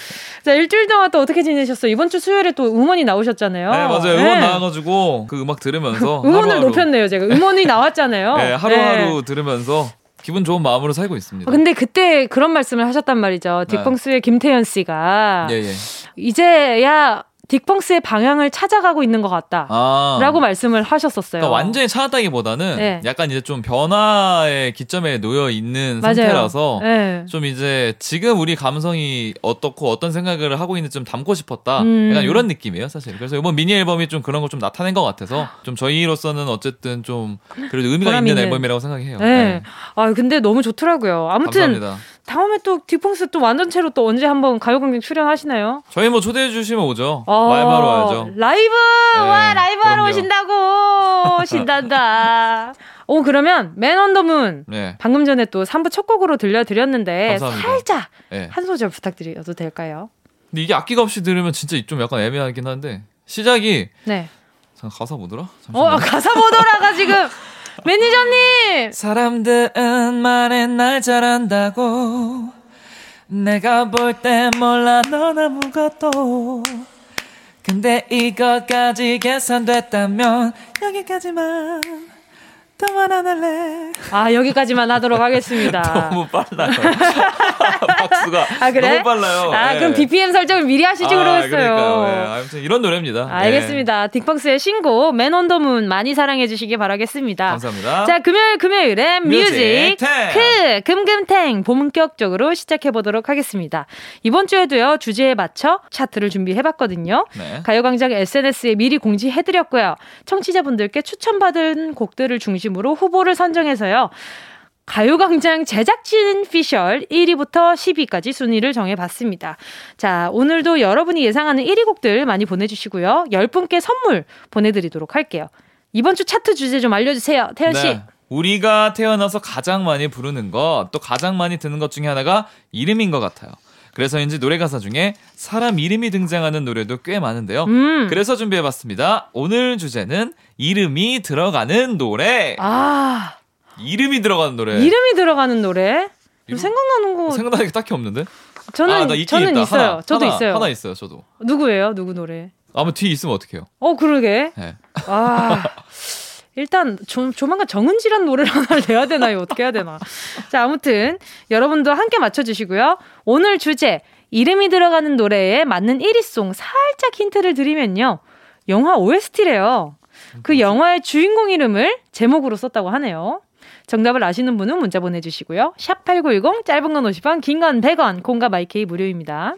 자, 일주일 동안 또 어떻게 지내셨어요? 이번 주 수요일에 또 음원이 나오셨잖아요. 네, 맞아요. 음원 네. 나와가지고 그 음악 들으면서. 음원을 하루하루. 높였네요, 제가. 음원이 나왔잖아요. 네, 하루하루 네. 들으면서 기분 좋은 마음으로 살고 있습니다. 근데 그때 그런 말씀을 하셨단 말이죠. 딕펑스의 네. 김태현 씨가. 예, 예. 이제야 딕펑스의 방향을 찾아가고 있는 것 같다. 아. 라고 말씀을 하셨었어요. 그러니까 완전히 찾았다기보다는 네. 약간 이제 좀 변화의 기점에 놓여 있는 맞아요. 상태라서 네. 좀 이제 지금 우리 감성이 어떻고 어떤 생각을 하고 있는지 좀 담고 싶었다. 음. 약간 이런 느낌이에요, 사실. 그래서 이번 미니 앨범이 좀 그런 걸 좀 나타낸 것 같아서 좀 저희로서는 어쨌든 좀 그래도 의미가 있는, 있는, 앨범이라고 생각해요. 네. 네. 아, 근데 너무 좋더라고요. 아무튼 감사합니다. 다음에 또 딕펑스 또 완전체로 또 언제 한번 가요광장 출연하시나요? 저희 뭐 초대해 주시면 오죠. 어, 하러 와야죠. 라이브! 네, 와, 라이브 하러 오신다고! 신난다. 오, 그러면 Man on the Moon. 네. 방금 전에 또 3부 첫 곡으로 들려드렸는데 감사합니다. 살짝 네. 한 소절 부탁드려도 될까요? 근데 이게 악기가 없이 들으면 진짜 좀 약간 애매하긴 한데 시작이 네. 가사 뭐더라? 잠시만요. 어, 가사 뭐더라가 지금 매니저님! 사람들은 말해 날 잘한다고. 내가 볼땐 몰라 넌 아무것도. 근데 이것까지 계산됐다면 여기까지만 더만 안 할래. 아, 여기까지만 하도록 하겠습니다. 너무 빨라요. 박수가. 아, 그래? 너무 빨라요. 아, 네. 그럼 BPM 설정을 미리 하시지 아, 그러겠어요. 네. 아무튼 이런 노래입니다. 알겠습니다. 네. 딕펑스의 신곡, Man on the Moon 많이 사랑해 주시기 바라겠습니다. 감사합니다. 자, 금요일, 금요일엔 뮤직 탱크, 금금탱 본격적으로 시작해 보도록 하겠습니다. 이번 주에도요, 주제에 맞춰 차트를 준비해봤거든요. 네. 가요광장 SNS에 미리 공지해드렸고요. 청취자분들께 추천받은 곡들을 중심으로 중심으로 후보를 선정해서요. 가요광장 제작진 피셜 1위부터 10위까지 순위를 정해봤습니다. 자, 오늘도 여러분이 예상하는 1위 곡들 많이 보내주시고요. 10분께 선물 보내드리도록 할게요. 이번 주 차트 주제 좀 알려주세요. 태연씨. 네. 우리가 태어나서 가장 많이 부르는 것, 또 가장 많이 듣는 것 중에 하나가 이름인 것 같아요. 그래서인지 노래 가사 중에 사람 이름이 등장하는 노래도 꽤 많은데요. 음. 그래서 준비해봤습니다. 오늘 주제는 이름이 들어가는 노래. 아. 이름이 들어가는 노래. 이름이 들어가는 노래? 이름? 생각나는 거. 생각나는 게 딱히 없는데? 저는, 아, 저는 있다. 있어요. 하나, 저도 하나, 있어요. 하나 있어요, 저도. 누구예요? 누구 노래? 아마 뒤에 있으면 어떡해요? 어, 그러게. 네. 아. 일단 조, 조만간 정은지란 노래를 하나 내야 되나요? 어떻게 해야 되나? 자, 아무튼 여러분도 함께 맞춰 주시고요. 오늘 주제 이름이 들어가는 노래에 맞는 1위송 살짝 힌트를 드리면요. 영화 OST래요. 그 영화의 주인공 이름을 제목으로 썼다고 하네요. 정답을 아시는 분은 문자 보내주시고요. 샵 8910, 짧은 건 50원, 긴 건 100원, 공과 마이케이 무료입니다.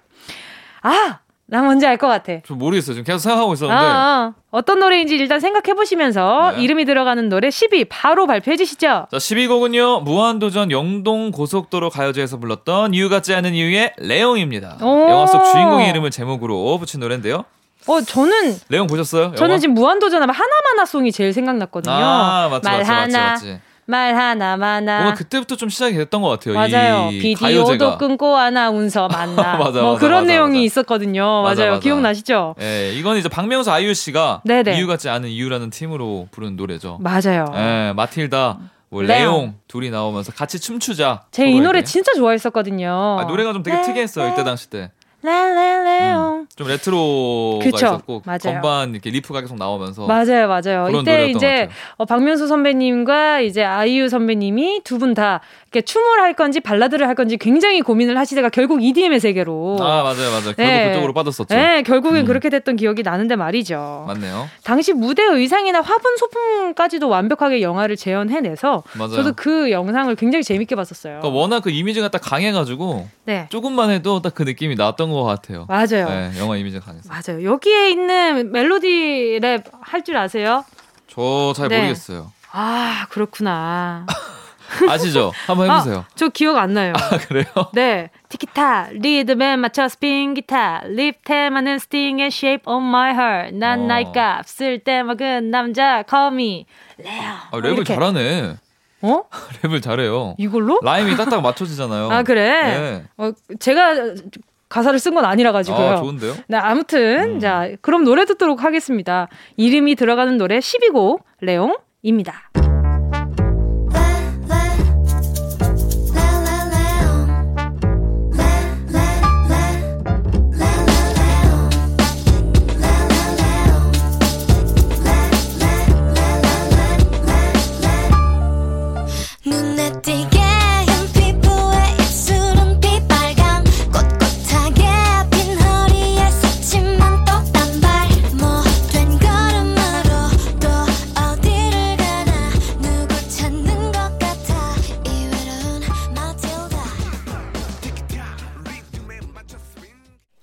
아! 나 뭔지 알 것 같아. 좀 모르겠어요. 지금 계속 생각하고 있었는데. 아, 어. 떤 노래인지 일단 생각해 보시면서 네. 이름이 들어가는 노래 10위 바로 발표해 주시죠. 자, 10위곡은요. 무한도전 영동 고속도로 가요제에서 불렀던 이유 같지 않은 이유의 레옹입니다. 영화 속 주인공의 이름을 제목으로 붙인 노래인데요. 어, 저는 레옹 보셨어요? 저는 지금 무한도전 하면 하나마나 송이 제일 생각났거든요. 아, 맞지, 말 맞지, 하나, 맞지, 맞지. 말 하나 마나. 뭔가 그때부터 좀 시작이 됐던 것 같아요. 맞아요. 비디오도 가요제가. 끊고 아나운서 만나. 맞아, 뭐 맞아, 그런 맞아, 내용이 있었거든요. 맞아요. 기억나시죠? 네, 이건 이제 박명수 아이유 씨가 네네. 이유 같지 않은 이유라는 팀으로 부른 노래죠. 맞아요. 네, 마틸다. 뭐 레옹. 레옹 둘이 나오면서 같이 춤추자. 제 이 노래 진짜 좋아했었거든요. 아, 노래가 좀 되게 특이했어요 이때 당시 때. 랄랄레옹. 음, 좀 레트로가 그쵸? 있었고 맞아요. 건반 이렇게 riff가 계속 나오면서 맞아요, 맞아요. 이때 이제 어, 박명수 선배님과 이제 아이유 선배님이 두 분 다 이렇게 춤을 할 건지 발라드를 할 건지 굉장히 고민을 하시다가 결국 EDM의 세계로 아 맞아요, 맞아요. 결국 네. 그쪽으로 빠졌었죠. 네, 결국엔 음. 그렇게 됐던 기억이 나는데 말이죠. 맞네요. 당시 무대 의상이나 화분 소품까지도 완벽하게 영화를 재현해내서 맞아요. 저도 그 영상을 굉장히 재밌게 봤었어요. 그러니까 워낙 그 이미지가 딱 강해가지고 네. 조금만 해도 딱 그 느낌이 나왔던 것 같아요. 맞아요. 네, 영화 이미지가 강해서. 맞아요. 여기에 있는 멜로디 랩 할 줄 아세요? 저잘 네. 모르겠어요. 아 그렇구나. 아시죠? 한번 해보세요. 아, 저 기억 안 나요. 아, 그래요? 네. 티키타, 리듬에 맞춰 스핀 기타, 립 테마는 스팅의 shape of my heart. 난 어. 나이 값을 떼먹은 남자, call me, 레옹. 아, 랩을 이렇게. 잘하네. 어? 랩을 잘해요. 이걸로? rhyme이 딱딱 맞춰지잖아요. 아, 그래? 네. 어, 제가 가사를 쓴 건 아니라 가지고요. 아, 좋은데요? 네, 아무튼 음. 자, 그럼 노래 듣도록 하겠습니다. 이름이 들어가는 노래 10위 곡 레옹입니다.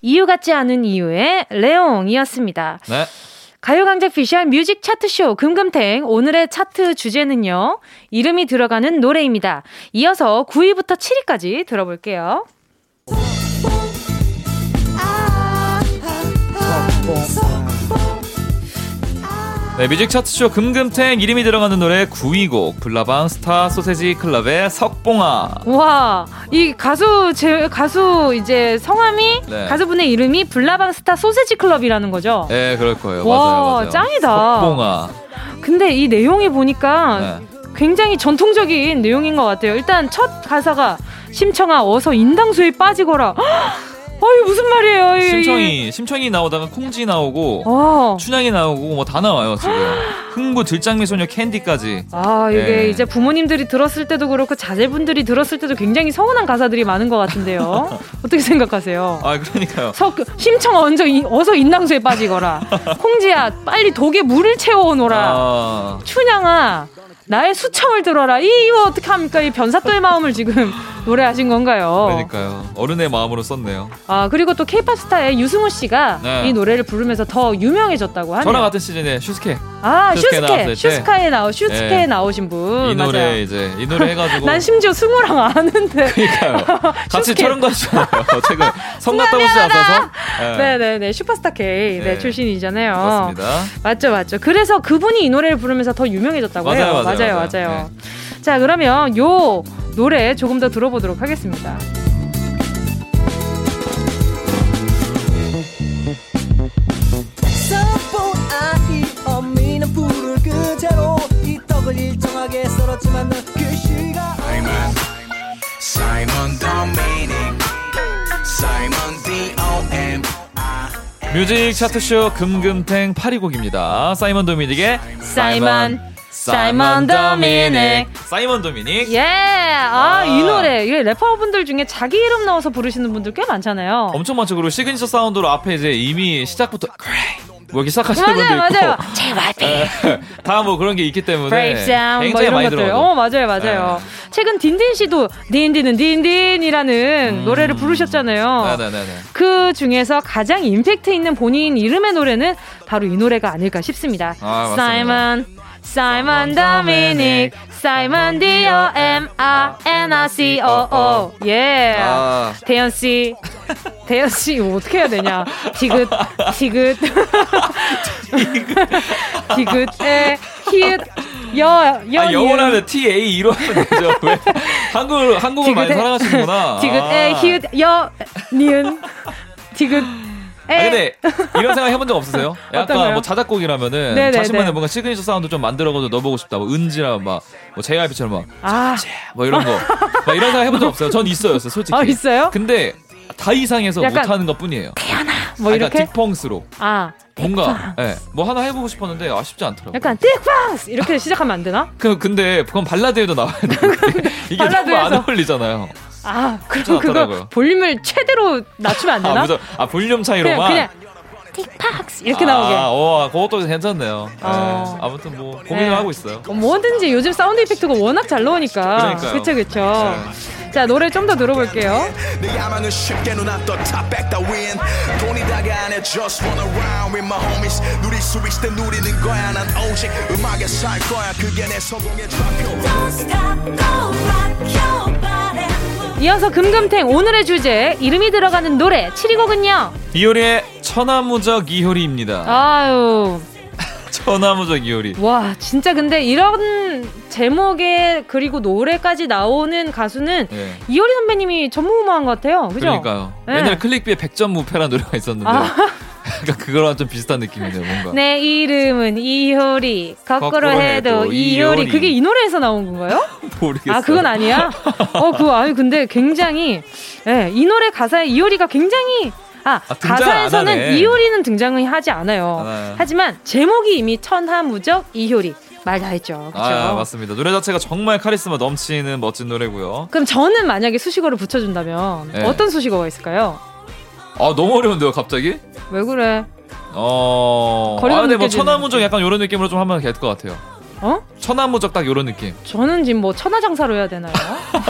이유 같지 않은 이유의 레옹이었습니다. 네. 가요광장 피셜 뮤직 차트쇼 금금탱 오늘의 차트 주제는요. 이름이 들어가는 노래입니다. 이어서 9위부터 7위까지 들어볼게요. 네, 뮤직 차트쇼 금금탱 이름이 들어가는 노래 9위 곡 불나방 스타 쏘세지 클럽의 석봉아. 와, 이 가수 제 가수 이제 성함이 네. 가수분의 이름이 블라방 스타 소세지 클럽이라는 거죠. 네, 그럴 거예요. 와, 맞아요, 맞아요. 짱이다. 석봉아. 근데 이 내용이 보니까 네. 굉장히 전통적인 내용인 것 같아요. 일단 첫 가사가 심청아 어서 인당수에 빠지거라. 어이 무슨 말이에요? 심청이 심청이 나오다가 콩지 나오고 어. 춘향이 나오고 뭐 다 나와요 지금. 흥부 들장미 소녀 캔디까지. 아 이게 네. 이제 부모님들이 들었을 때도 그렇고 자제분들이 들었을 때도 굉장히 서운한 가사들이 많은 것 같은데요. 어떻게 생각하세요? 아 그러니까요. 서, 심청 언저 어서 인당수에 빠지거라. 콩지야 빨리 독에 물을 채워오너라. 아. 춘향아 나의 수청을 들어라. 이, 이거 어떻게 합니까? 이 변사또의 마음을 지금 노래하신 건가요? 그러니까요. 어른의 마음으로 썼네요. 아, 그리고 또 케이팝 스타의 유승우 씨가 네. 이 노래를 부르면서 더 유명해졌다고 하네요. 저랑 같은 시즌에 슈스케. 아, 슈스케. 슈스카에 나오, 슈스케에 네. 나오신 분. 이 노래 맞아요. 이제, 이 노래 해가지고. 난 심지어 승우랑 아는데. 그러니까요. 같이 촬영 가시잖아요. 최근 성 갔다 오시지 않아서. 네. 네 네 슈퍼스타 K. 네, 네, 출신이잖아요. 맞습니다. 맞죠, 맞죠. 그래서 그분이 이 노래를 부르면서 더 유명해졌다고 맞아요, 해요. 맞아요. 맞아요, 맞아요. 맞아요. 네. 자, 그러면 요 노래 조금 더 들어보도록 하겠습니다. 뮤직 차트쇼 금금탱 8위 곡입니다. 사이먼 도미닉의 사이먼 사이먼 도미닉. 사이먼 도미닉. 예. 아, 아, 이 노래. 이게 래퍼분들 중에 자기 이름 넣어서 부르시는 분들 꽤 많잖아요. 엄청 많죠. 그리고 시그니처 사운드로 앞에 이제 이미 시작부터 뭐 이렇게 시작하시는 분도 있고. 맞아요. JYP. 예. 다뭐 그런 게 있기 때문에 굉장히 뭐 이런 많이 것들. 어, 맞아요, 맞아요. 네. 최근 딘딘 씨도 딘딘은 딘딘이라는 음. 노래를 부르셨잖아요. 네네네. 그 중에서 가장 임팩트 있는 본인 이름의 노래는 바로 이 노래가 아닐까 싶습니다. 아, 사이먼 Simon Dominic, Simon D O M A N I C O O. 예. 아. 대현 씨. 대현 씨 이거 어떻게 해야 되냐? 디귿 디귿 디귿에 히읗 여, 여, 아, 영어라면 T A E로 하면 되죠. 왜 한국을 한국을 많이 사랑하시는구나. 디귿에 아. 히읗 여 니은 디귿 아, 근데 이런 생각 해본 적 없으세요? 약간 뭐 자작곡이라면은 네네네. 자신만의 뭔가 signature sound 좀 만들어가지고 넣어보고 싶다. 뭐 은지나 막뭐 JYP처럼 막 아. 뭐 이런 거. 막 이런 생각 해본 적 없어요. 전 있어요, 솔직히. 아 있어요? 근데 다 이상해서 못하는 것 뿐이에요. 태연아 뭐 이렇게 딕펑스로. 아 뭔가 예, 네, 뭐 하나 해보고 싶었는데 아쉽지 않더라고 요. 약간 딕펑스 이렇게 시작하면 안 되나? 그 근데 그건 발라드에도 나와야 돼. 이게 너무 안 어울리잖아요. 아, 그럼 그거 볼륨을 최대로 낮추면 안 되나? 아, 아 볼륨 차이로만. 그냥, 그냥 딕펑스 이렇게 아, 나오게. 와, 그것도 괜찮네요. 어. 네. 아무튼 뭐 고민을 네. 하고 있어요. 뭐든지 요즘 sound effect가 워낙 잘 나오니까. 그쵸 그쵸. 네. 자 노래 좀 더 들어볼게요. 이어서 금금탱 오늘의 주제 이름이 들어가는 노래 7위곡은요? 이효리의 천하무적 이효리입니다. 아유 천하무적 이효리 와 진짜 근데 이런 제목에 그리고 노래까지 나오는 가수는 네. 이효리 선배님이 전무후무한 것 같아요 그죠? 그러니까요 네. 옛날 클릭비에 100점 무패라는 노래가 있었는데 아. 약간 그거랑 좀 비슷한 느낌이네요, 뭔가. 내 이름은 이효리. 거꾸로, 거꾸로 해도, 해도 이효리. 이효리. 그게 이 노래에서 나온 건가요? 모르겠어요. 아, 그건 아니야? 어, 그거, 아니, 근데 굉장히, 예, 네, 이 노래 가사에 이효리가 굉장히 아, 아 가사에서는 이효리는 등장을 하지 않아요. 아, 하지만 제목이 이미 천하무적 이효리. 말 다 했죠. 그렇죠? 아, 맞습니다. 노래 자체가 정말 카리스마 넘치는 멋진 노래고요. 그럼 저는 만약에 수식어를 붙여준다면 네. 어떤 수식어가 있을까요? 아 너무 어려운데요 갑자기? 왜 그래? 어. 아 근데 뭐 천하무적 약간 이런 느낌으로 좀 하면 될 것 같아요. 어? 천하무적 딱 이런 느낌. 저는 지금 뭐 천하장사로 해야 되나요?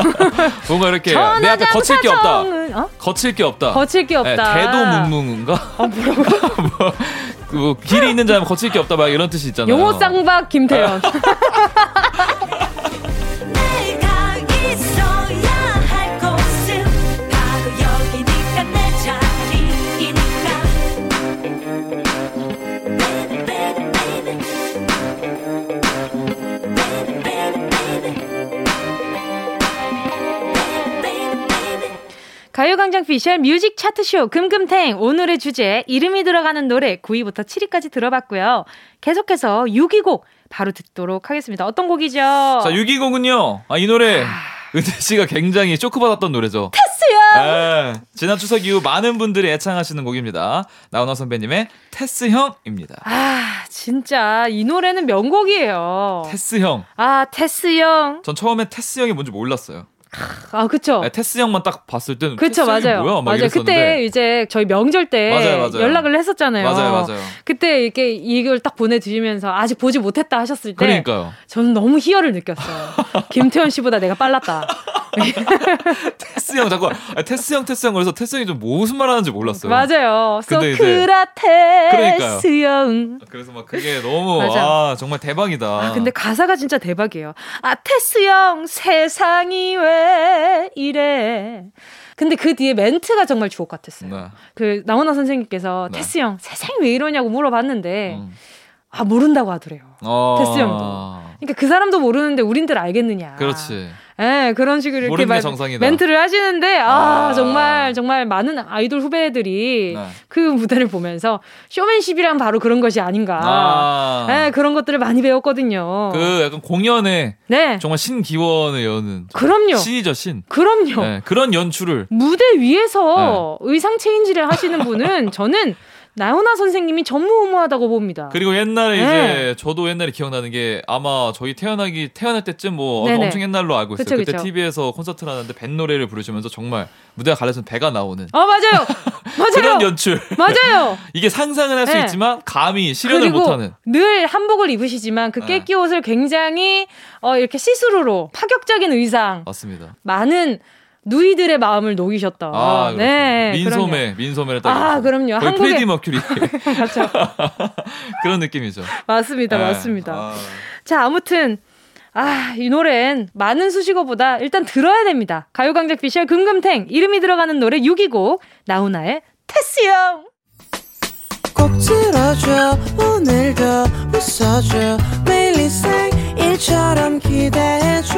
뭔가 이렇게 내 앞에 거칠 게 없다. 어? 거칠 게 없다. 거칠 게 없다. 네, 대도 문문인가? 아 뭐라고? 뭐, 뭐 길이 있는 자면 거칠 게 없다 막 이런 뜻이 있잖아요. 용호 쌍박 김태현. 가요광장 피셜 뮤직 차트쇼 금금탱 오늘의 주제 이름이 들어가는 노래 9위부터 7위까지 들어봤고요. 계속해서 6위 곡 바로 듣도록 하겠습니다. 어떤 곡이죠? 자, 6위 곡은요. 아, 이 노래 은지 씨가 굉장히 쇼크받았던 노래죠. 테스요. 네, 지난 추석 이후 많은 분들이 애창하시는 곡입니다. 나훈아 선배님의 테스 형입니다. 아, 진짜 이 노래는 명곡이에요. 테스 형. 아, 테스 형. 전 처음에 테스 형이 뭔지 몰랐어요. 아, 그쵸. 네, 테스 형만 딱 봤을 때는 그쵸, 맞아요. 뭐야? 맞아요. 그때 이제 저희 명절 때 맞아요, 맞아요. 연락을 했었잖아요. 맞아요, 맞아요. 그때 이렇게 이걸 딱 보내주시면서 아직 보지 못했다 하셨을 때. 그러니까요. 저는 너무 희열을 느꼈어요. 김태현 씨보다 내가 빨랐다. 테스 형 자꾸 아, 테스 형 테스 형 그래서 테스 형이 좀 무슨 말 하는지 몰랐어요. 맞아요. 소크라테스 형. 그래서 막 그게 너무 아 정말 대박이다. 아, 근데 가사가 진짜 대박이에요. 아 테스 형 세상이 왜 이래. 근데 그 뒤에 멘트가 정말 주옥 같았어요. 네. 그 나훈아 선생님께서 네. 테스 형 세상이 왜 이러냐고 물어봤는데 음. 아 모른다고 하더래요. 어... 테스 형도. 그러니까 그 사람도 모르는데 우린들 알겠느냐. 그렇지. 예, 그런 식으로 이렇게 말, 멘트를 하시는데 아, 아, 정말 정말 많은 아이돌 후배들이 네. 그 무대를 보면서 쇼맨십이란 바로 그런 것이 아닌가. 아. 예, 그런 것들을 많이 배웠거든요. 그 약간 공연에 네. 정말 신기원을 여는 그럼요. 신이죠, 신. 그럼요. 네, 그런 연출을 무대 위에서 네. 의상 체인지를 하시는 분은 저는 나훈아 선생님이 전무후무하다고 봅니다. 그리고 옛날에 네. 이제 저도 옛날에 기억나는 게 아마 저희 태어나기 태어날 때쯤 뭐 네네. 엄청 옛날로 알고 있어요. 그쵸, 그때 그쵸. TV에서 콘서트를 하는데 밴 노래를 부르시면서 정말 무대가 갈라서 배가 나오는. 아 맞아요, 맞아요. 그런 연출. 맞아요. 이게 상상은 할수 네. 있지만 감히 실현을 못하는. 늘 한복을 입으시지만 그 깨끼 네. 옷을 굉장히 어, 이렇게 시스루로 파격적인 의상. 맞습니다. 많은 누이들의 마음을 녹이셨다. 아, 네. 민소매, 민소매를 딱. 아, 그럼요. 한국의 프레디 머큐리. 맞죠. 그런 느낌이죠. 맞습니다, 네. 맞습니다. 아. 자, 아무튼 아, 이 노래는 많은 수식어보다 일단 들어야 됩니다. 가요광장 피셜 금금탱 이름이 들어가는 노래 6위곡 나훈아의 테스형. 꼭 들어줘 오늘도 웃어줘 매일 일처럼 기대해줘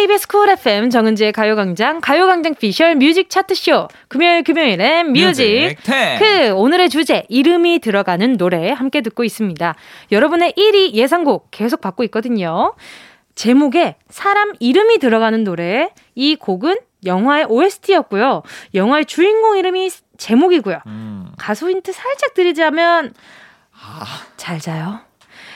KBS 쿨 FM 정은지의 가요광장 가요광장 피셜 뮤직 차트쇼 금요일 금요일엔 뮤직, 그 오늘의 주제 이름이 들어가는 노래 함께 듣고 있습니다. 여러분의 1위 예상곡 계속 받고 있거든요. 제목에 사람 이름이 들어가는 노래 이 곡은 영화의 OST였고요. 영화의 주인공 이름이 제목이고요. 음. 가수 힌트 살짝 드리자면 아. 잘 자요.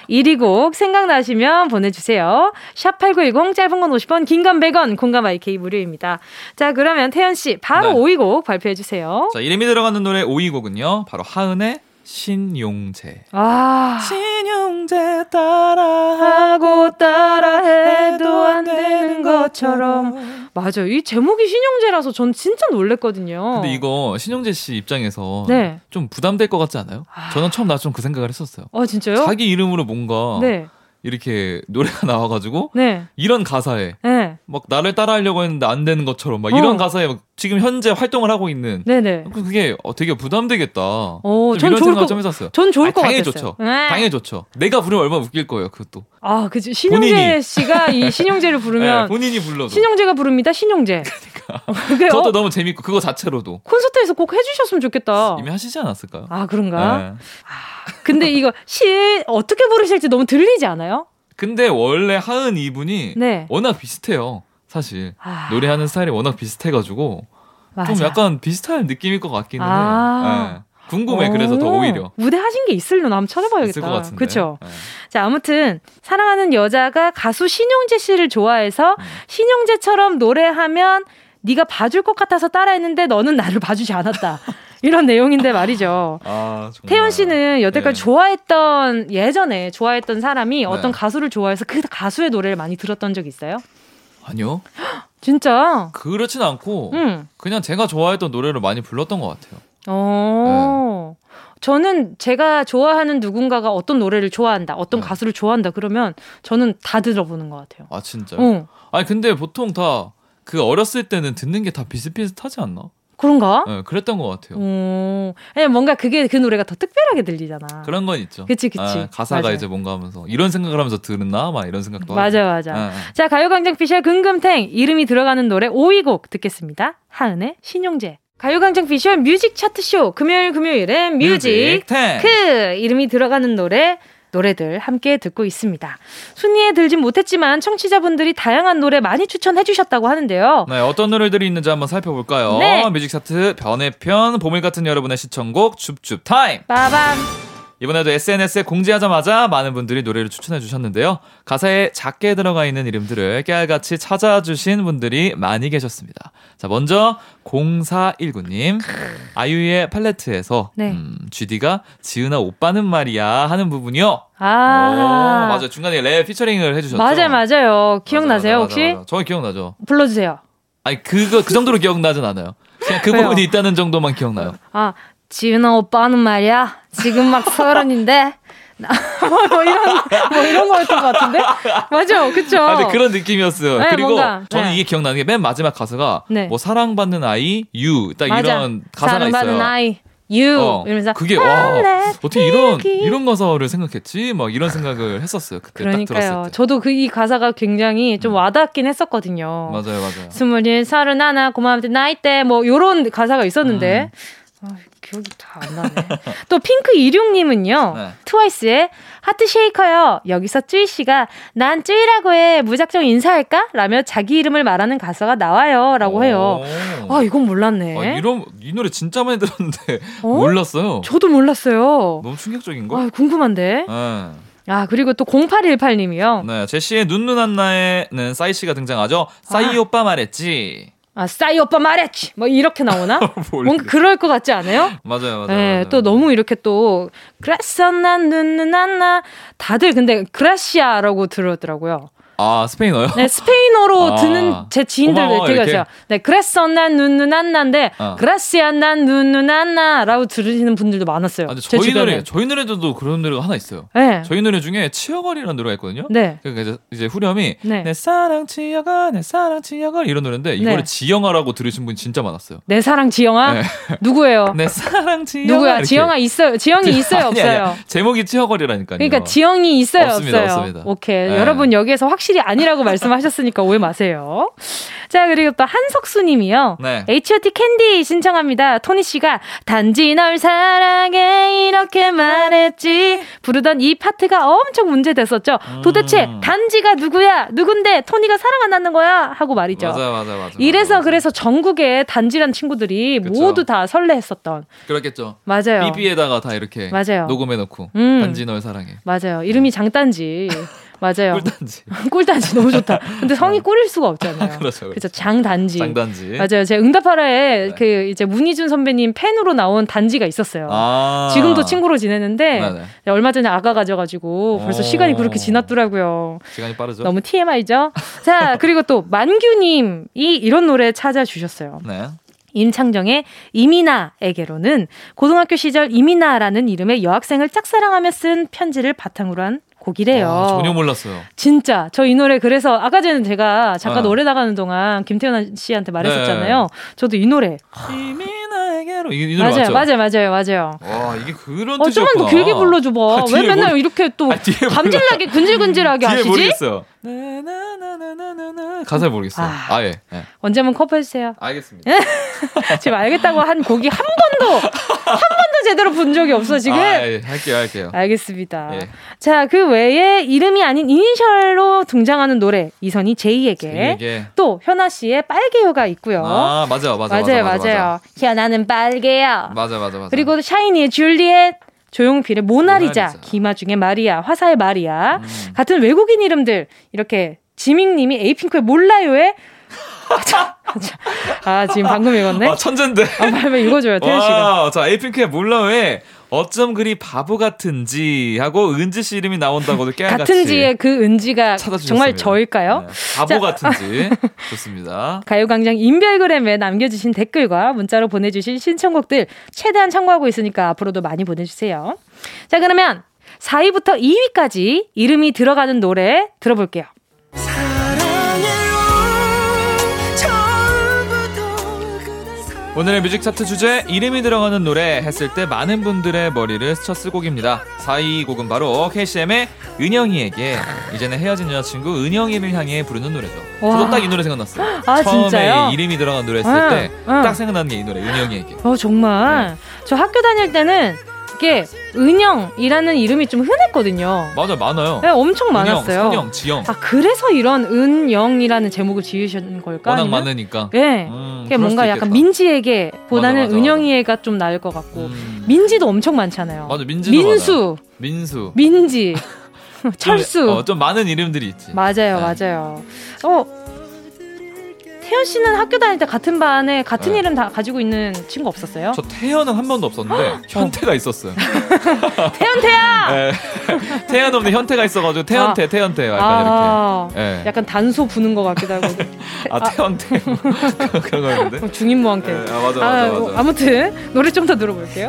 1위 곡 생각나시면 보내주세요. 샵8910 짧은 건 50원, 긴 건 100원, 공감 IK 무료입니다. 자, 그러면 태연씨, 바로 네. 5위 곡 발표해주세요. 자, 이름이 들어가는 노래 5위 곡은요. 바로 하은의 신용재. 아. 신용재 따라하고 따라해도 안 되는 것처럼. 맞아요. 이 제목이 신용재라서 전 진짜 놀랬거든요. 근데 이거 신용재 씨 입장에서 네. 좀 부담될 것 같지 않아요? 아. 저는 처음 나 좀 그 생각을 했었어요. 아, 진짜요? 자기 이름으로 뭔가 네. 이렇게 노래가 나와가지고 네. 이런 가사에 네. 막 나를 따라하려고 했는데 안 되는 것처럼 막 어. 이런 가사에 막 지금 현재 활동을 하고 있는 네네. 그게 어, 되게 부담되겠다. 어, 전 좋을 것, 좀 했었어요. 전 좋을 것 당연히 같았어요. 좋죠. 네. 당연히 좋죠. 내가 부르면 얼마나 웃길 거예요, 그것도. 아, 그죠. 신용재 본인이. 씨가 이 신용재를 부르면 네, 본인이 불러도 신용재가 부릅니다. 신용재. 그러니까. 저도 너무 재밌고 그거 자체로도 콘서트에서 꼭 해주셨으면 좋겠다. 이미 하시지 않았을까요? 아 그런가? 네. 아, 근데 이거 시 어떻게 부르실지 너무 들리지 않아요? 근데 원래 하은 이분이 네. 워낙 비슷해요. 사실 아... 노래하는 스타일이 워낙 비슷해가지고 맞아. 좀 약간 비슷한 느낌일 것 같기는 아... 해요. 네. 궁금해. 그래서 더 오히려 무대 하신 게 있을려나 한번 찾아봐야겠다. 그렇죠. 네. 자 아무튼 사랑하는 여자가 가수 신용재 씨를 좋아해서 음. 신용재처럼 노래하면 네가 봐줄 것 같아서 따라했는데 너는 나를 봐주지 않았다. 이런 내용인데 말이죠. 아, 태연 씨는 여태까지 네. 좋아했던 예전에 좋아했던 사람이 네. 어떤 가수를 좋아해서 그 가수의 노래를 많이 들었던 적 있어요? 아니요. 진짜? 그렇진 않고 음. 그냥 제가 좋아했던 노래를 많이 불렀던 것 같아요. 어. 네. 저는 제가 좋아하는 누군가가 어떤 노래를 좋아한다, 어떤 네. 가수를 좋아한다 그러면 저는 다 들어보는 것 같아요. 아 진짜요? 어. 아니 근데 보통 다 그 어렸을 때는 듣는 게 다 비슷비슷하지 않나? 그런가? 네, 그랬던 것 같아요. 오, 음, 뭔가 그게 그 노래가 더 특별하게 들리잖아. 그런 건 있죠. 그치, 그치. 아, 가사가 맞아요. 이제 뭔가 하면서 이런 생각을 하면서 들었나? 막 이런 생각도 맞아, 하고. 맞아. 네, 네. 자, 가요광장 피셜 금금탱 이름이 들어가는 노래 5위 곡 듣겠습니다. 하은의 신용재. 가요광장 피셜 뮤직 차트 쇼 금요일 금요일엔 뮤직, 뮤직 그 이름이 들어가는 노래 노래들 함께 듣고 있습니다. 순위에 들진 못했지만 청취자분들이 다양한 노래 많이 추천해 주셨다고 하는데요. 네, 어떤 노래들이 있는지 한번 살펴볼까요? 네. 뮤직 차트 번외편 보물 같은 여러분의 신청곡 줍줍 타임. 빠밤. 이번에도 SNS에 공지하자마자 많은 분들이 노래를 추천해 주셨는데요. 가사에 작게 들어가 있는 이름들을 깨알같이 찾아주신 분들이 많이 계셨습니다. 자, 먼저 0419님. 아이유의 팔레트에서 네. 음, GD가 지은아 오빠는 말이야 하는 부분이요. 아. 오, 맞아. 중간에 랩 피처링을 해주셨죠. 맞아요, 맞아요. 기억나세요, 맞아, 혹시? 맞아, 맞아. 저 기억나죠. 불러주세요. 아니, 그거, 그 정도로 기억나진 않아요. 그냥 그 부분이 있다는 정도만 기억나요. 아, 지은아 오빠는 말이야. 지금 막 서른인데. 뭐, 뭐 이런 뭐 이런 거였던 것 같은데? 맞아. 그쵸? 아, 근데 그런 느낌이었어요. 네, 그리고 뭔가, 저는 네. 이게 기억나는 게 맨 마지막 가사가 네. 뭐 사랑받는 아이유 딱 이런 가사가 사랑받는 있어요 아이 유. 어, 이러면서 그게 와 어떻게 이런 이런 가사를 생각했지? 막 이런 생각을 했었어요 그때 그러니까요. 저도 그 이 가사가 굉장히 좀 음. 와닿긴 했었거든요. 맞아요 맞아요. 스물 위 서른 아래 고맘때 나이 때 뭐 요런 가사가 있었는데. 음. 아, 기억이 다 안 나네. 또 핑크 26님은요. 네. 트와이스의 하트 쉐이커요. 여기서 쯔위 씨가 난 쯔위라고 해. 무작정 인사할까? 라며 자기 이름을 말하는 가사가 나와요. 라고 해요. 아, 이건 몰랐네. 아, 이런, 이 노래 진짜 많이 들었는데 어? 몰랐어요. 저도 몰랐어요. 너무 충격적인 거? 아, 궁금한데. 네. 아, 그리고 또 0818님이요. 네, 제시의 눈눈 한나에는 싸이 씨가 등장하죠. 싸이 아. 오빠 말했지. 아, 싸이 오빠 말했지. 뭐 이렇게 나오나? 뭔가 그럴 것 같지 않아요? 맞아요, 맞아요. 네, 맞아요. 또 너무 이렇게 또 눈눈 안나 다들 근데 그라시아라고 들었더라고요. 아 스페인어요? 네 스페인어로 아, 듣는 제 지인들 있어요. 네 그랬어 난 눈눈 안나인데 어. 그라시아 난 눈눈 안나라고 들으시는 분들도 많았어요. 아, 저희 노래 저희 노래도 그런 노래가 하나 있어요. 네. 저희 노래 중에 치어걸이라는 노래가 있거든요. 네. 그러니까 이제, 이제 후렴이 네. 내 사랑 치어걸 내 사랑 치어걸 이런 노래인데 이거를 네. 지영아라고 들으신 분이 진짜 많았어요. 내 사랑 지영아? 네. 누구예요? 내 사랑 지영아 누구야? 이렇게. 지영아 있어요. 지영이 있어요 아니, 없어요? 아니, 제목이 치어걸이라니까요. 그러니까 지영이 있어요 없습니다, 없어요? 없습니다. 오케이 네. 여러분 여기에서 확 확실히 아니라고 말씀하셨으니까 오해 마세요. 자, 그리고 또 한석수 님이요. 네. H.O.T 캔디 신청합니다. 토니 씨가 단지 널 사랑해 이렇게 말했지. 부르던 이 파트가 엄청 문제됐었죠. 음. 도대체 단지가 누구야? 누군데 토니가 사랑 안 하는 거야? 하고 말이죠. 맞아, 맞아, 맞아. 이래서 맞아. 그래서 전국에 단지란 친구들이 그쵸. 모두 다 설레했었던. 그렇겠죠. 맞아요. 삐삐에다가 다 이렇게 맞아요. 녹음해 놓고 음. 단지 널 사랑해. 맞아요. 이름이 장단지. 맞아요. 꿀단지. 꿀단지 너무 좋다. 근데 성이 꿀일 수가 없잖아요. 그렇죠. 그래서 장단지. 장단지. 맞아요. 제가 응답하라에 네. 그 이제 문희준 선배님 팬으로 나온 단지가 있었어요. 아~ 지금도 친구로 지내는데 네네. 네, 얼마 전에 아가 가져가지고 벌써 시간이 그렇게 지났더라고요. 시간이 빠르죠. 너무 TMI죠. 자 그리고 또 만규님이 이런 노래 찾아주셨어요. 네. 임창정의 이민아에게로는 고등학교 시절 이민아라는 이름의 여학생을 짝사랑하며 쓴 편지를 바탕으로 한 곡이래요. 아, 전혀 몰랐어요. 진짜 저 이 노래 그래서 아까 전에 제가 잠깐 아. 노래 나가는 동안 김태현 씨한테 말했었잖아요. 네. 저도 이 노래. 나에게로 이, 이 노래 맞아요? 맞아요, 맞아요, 맞아요. 와 이게 그런 어, 좀만 더 길게 불러줘 봐. 아, 왜 맨날 모르... 이렇게 또 아, 감질나게 근질근질하게 하시지? 모르겠어요. 가사를 모르겠어요. 아, 예. 네. 언제 한번 커버 해주세요. 알겠습니다. 지금 알겠다고 한 곡이 한 번도 한 번도 제대로 본 적이 없어 지금. 아, 예. 할게요, 할게요. 알겠습니다. 예. 자, 그 외에 이름이 아닌 이니셜로 등장하는 노래 이선희 제이에게, 제이에게. 또 현아 씨의 빨개요가 있고요. 아, 맞아, 맞아, 맞아요, 맞아, 맞아요. 맞아. 현아는 빨개요. 맞아, 맞아, 맞아. 그리고 샤이니의 줄리엣. 조용필의 모나리자, 모나리자. 김아중의 마리아, 화사의 마리아 음. 같은 외국인 이름들 이렇게 지밍님이 에이핑크의 몰라요에 아, 지금 방금 읽었네. 아, 천재인데. 아, 빨리 읽어줘요, 태현 씨가. 자, 에이핑크의 몰라요에 어쩜 그리 바보 같은지 하고 은지 씨 이름이 나온다고도 깨알같이 같은지의 그 은지가 정말 저일까요? 네, 바보 자. 같은지 좋습니다. 가요광장 인별그램에 남겨주신 댓글과 문자로 보내주신 신청곡들 최대한 참고하고 있으니까 앞으로도 많이 보내주세요. 자 그러면 4위부터 2위까지 이름이 들어가는 노래 들어볼게요. 오늘의 뮤직 차트 주제 이름이 들어가는 노래 했을 때 많은 분들의 머리를 스쳤을 곡입니다. 4위 곡은 바로 KCM의 은영이에게 이제는 헤어진 여자친구 은영이를 향해 부르는 노래죠. 와. 저도 딱 이 노래 생각났어요. 아, 처음에 진짜요? 이름이 들어간 노래 했을 때딱 응. 생각나는 게 이 노래 은영이에게. 어 정말 네. 저 학교 다닐 때는 이게 은영이라는 이름이 좀 흔했거든요. 맞아 많아요. 네, 엄청 많았어요. 선영, 지영. 아 그래서 이런 은영이라는 제목을 지으신 걸까? 워낙 아니면? 많으니까. 네, 음, 뭔가 약간 민지에게 보다는 맞아, 맞아, 은영이가 좀 나을 것 같고 음. 민지도 엄청 많잖아요. 맞아 민지 민수, 많아. 민수, 민지, 철수. 좀, 어, 좀 많은 이름들이 있지. 맞아요, 네. 맞아요. 어 태연 씨는 학교 다닐 때 같은 반에 같은 네. 이름 다 가지고 있는 친구 없었어요? 저 태연은 한 번도 없었는데 현태가 있었어요. 태연 태야. 네. 태연 없는 현태가 있어가지고 태연태 아. 태연태 약간 아. 이렇게. 네. 약간 단소 부는 것 같기도 하고. 아, 태연태 그런 거였는데. 중인모 함께. 네. 아 맞아 맞아 아, 맞아. 아무튼 노래 좀 더 들어볼게요.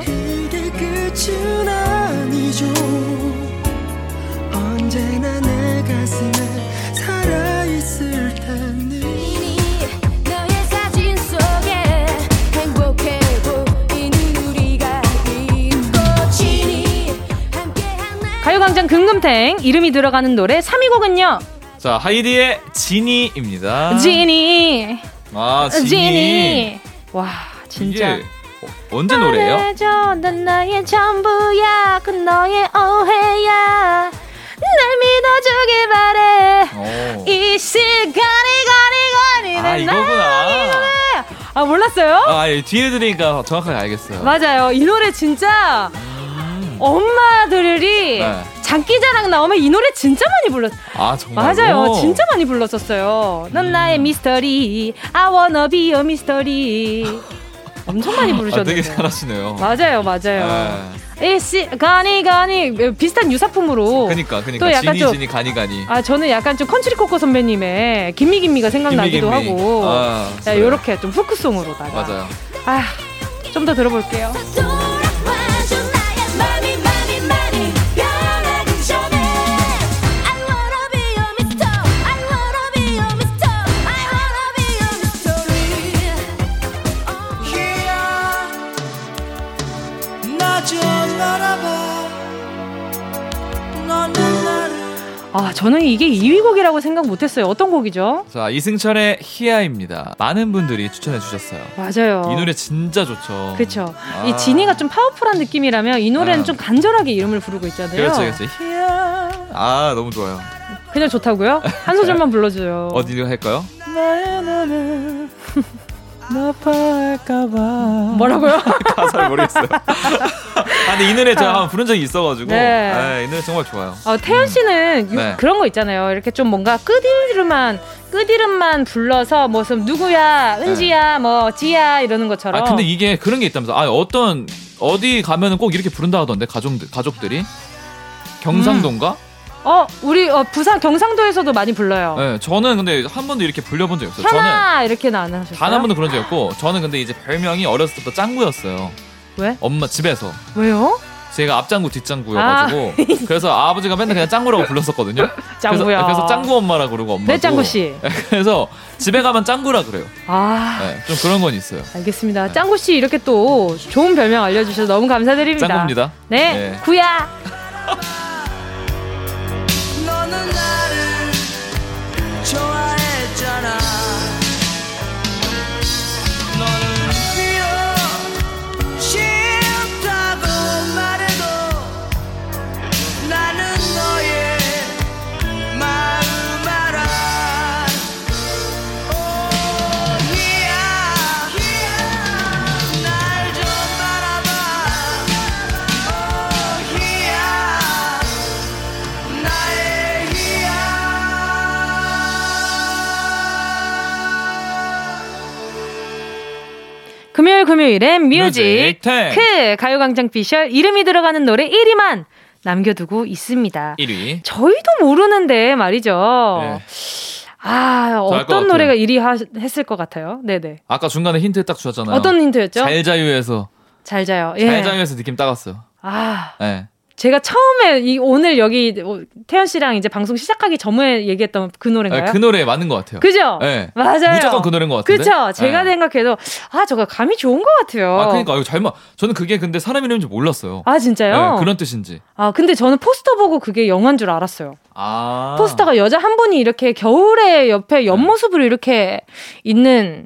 가요광장 금금탱 이름이 들어가는 노래 3위 곡은요. 자 하이디의 지니입니다. 지니. 아 지니. 지니. 와 진짜. 어, 언제 노래예요? 넌 나의 전부야, 그 너의 오해야. 날 믿어주길 바래. 오. 이 시간이 가니 가니 아 이거구나. 아 몰랐어요? 아 예, 뒤에 들으니까 정확하게 알겠어요. 맞아요. 이 노래 진짜. 음. 엄마들이 네. 장기 자랑 나오면 이 노래 진짜 많이 불렀. 아 정말. 맞아요, 진짜 많이 불렀었어요. 넌 나의 미스터리, I wanna be a mystery. 엄청 많이 부르셨는데. 아, 되게 잘하시네요. 맞아요, 맞아요. 에이씨 가니 가니 비슷한 유사품으로. 그니까 그니까 또 약간 지니 좀, 지니 가니 가니. 아 저는 약간 좀 컨츄리꼬꼬 선배님의 Gimme Gimme가 생각나기도 Gimme, Gimme. 하고. 아, 이렇게 좀 후크송으로다가. 맞아요. 아 좀 더 들어볼게요. 아, 저는 이게 2위 곡이라고 생각 못했어요. 어떤 곡이죠? 자, 이승철의 희야입니다. 많은 분들이 추천해 주셨어요. 맞아요. 이 노래 진짜 좋죠. 그렇죠. 아. 이 지니가 좀 파워풀한 느낌이라면 이 노래는 아. 좀 간절하게 이름을 부르고 있잖아요. 그렇죠, 그렇죠. 희야. 아, 너무 좋아요. 그냥 좋다고요? 한 소절만 불러줘요. 어디로 할까요? 나빠할까봐. 뭐라고요? 가사를 모르겠어요. 아, 근데 이 노래 제가 한번 부른 적이 있어가지고. 네. 네, 이 노래 정말 좋아요. 어, 태연 씨는 음. 네. 그런 거 있잖아요. 이렇게 좀 뭔가 끝이름만, 끝이름만 불러서 무슨 누구야, 은지야, 네. 뭐, 지야, 이러는 것처럼. 아, 근데 이게 그런 게 있다면서. 아, 어떤, 어디 가면은 꼭 이렇게 부른다 하던데, 가족들, 가족들이. 경상도인가? 음. 어, 우리 어, 부산 경상도에서도 많이 불러요. 네, 저는 근데 한 번도 이렇게 불려본 적이 없어요. 현아 저는 이렇게 나안 하셨어요? 단 한 번도 그런 적 없고 저는 근데 이제 별명이 어렸을 때부터 짱구였어요. 왜? 엄마 집에서. 왜요? 제가 앞장구 뒷장구여가지고 아. 그래서 아버지가 맨날 그냥 짱구라고 불렀었거든요. 짱구야. 그래서, 그래서 짱구 엄마라 그러고 엄마. 네 짱구 씨. 그래서 집에 가면 짱구라 그래요. 아, 네, 좀 그런 건 있어요. 알겠습니다. 네. 짱구 씨 이렇게 또 좋은 별명 알려주셔서 너무 감사드립니다. 짱구입니다. 네, 네. 구야. 금요일엔 뮤직 크 가요광장 피셜 이름이 들어가는 노래 1위만 남겨두고 있습니다. 1위. 저희도 모르는데 말이죠. 네. 아 어떤 노래가 1위 하, 했을 것 같아요. 네네. 아까 중간에 힌트 딱 주셨잖아요. 어떤 힌트였죠? 잘 자요에서. 잘 자요. 예. 잘 자요에서 느낌 딱 왔어요. 아. 네. 제가 처음에 이 오늘 여기 어, 태연 씨랑 이제 방송 시작하기 전에 얘기했던 그 노래인가요? 네, 그 노래 맞는 것 같아요. 그죠? 네. 맞아요. 무조건 그 노래인 것 같은데. 그죠? 제가 네. 생각해도 아 저거 감이 좋은 것 같아요. 아 그러니까 이거 잘 마. 저는 그게 근데 사람 이름인지 몰랐어요. 아 진짜요? 네, 그런 뜻인지. 아 근데 저는 포스터 보고 그게 영화인 줄 알았어요. 아. 포스터가 여자 한 분이 이렇게 겨울에 옆에 옆모습으로 이렇게 있는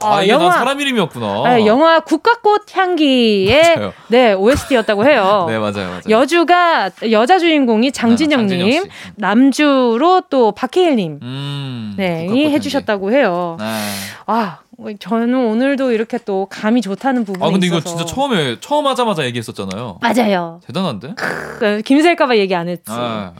아, 아 영화 사람 이름이었구나. 아, 영화 국가꽃 향기의 네 OST였다고 해요. 네 맞아요, 맞아요. 여주가 여자 주인공이 네, 장진영님, 네, 남주로 또 박해일님, 음, 네 해주셨다고 해요. 네. 아 저는 오늘도 이렇게 또 감이 좋다는 아, 부분이 있어서. 이거 진짜 처음에 처음 하자마자 얘기했었잖아요. 맞아요. 대단한데? 크, 김세일까봐 얘기 안 했지. 아.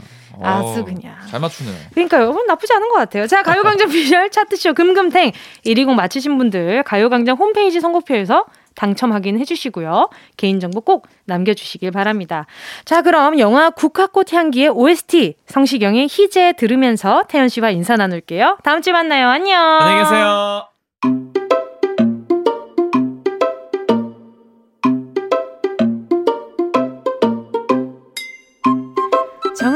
아주 그냥. 잘 맞추네. 그러니까요. 나쁘지 않은 것 같아요. 자, 가요광장 비주얼 차트쇼 금금탱 120 맞히신 분들 가요광장 홈페이지 선곡표에서 당첨 확인 해 주시고요. 개인정보 꼭 남겨주시길 바랍니다. 자, 그럼 영화 국화꽃 향기의 OST 성시경의 희재 들으면서 태연 씨와 인사 나눌게요. 다음 주에 만나요. 안녕. 안녕히 계세요.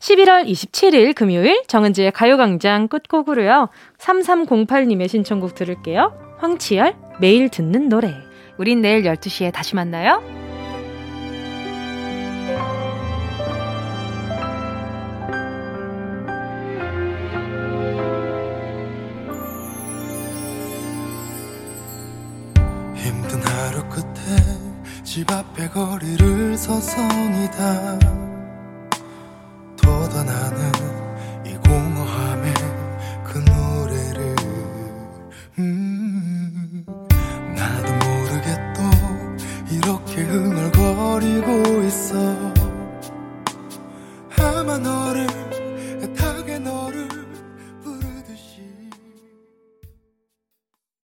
11월 27일 금요일 정은지의 가요광장 끝곡으로요. 3308님의 신청곡 들을게요. 황치열, 매일 듣는 노래. 우린 내일 12시에 다시 만나요. 집 앞에 거리를 서성이다. 더다 나는 이 공허함에 그 노래를 음 나도 모르게 또 이렇게 흥얼거리고 있어. 아마 너를 애타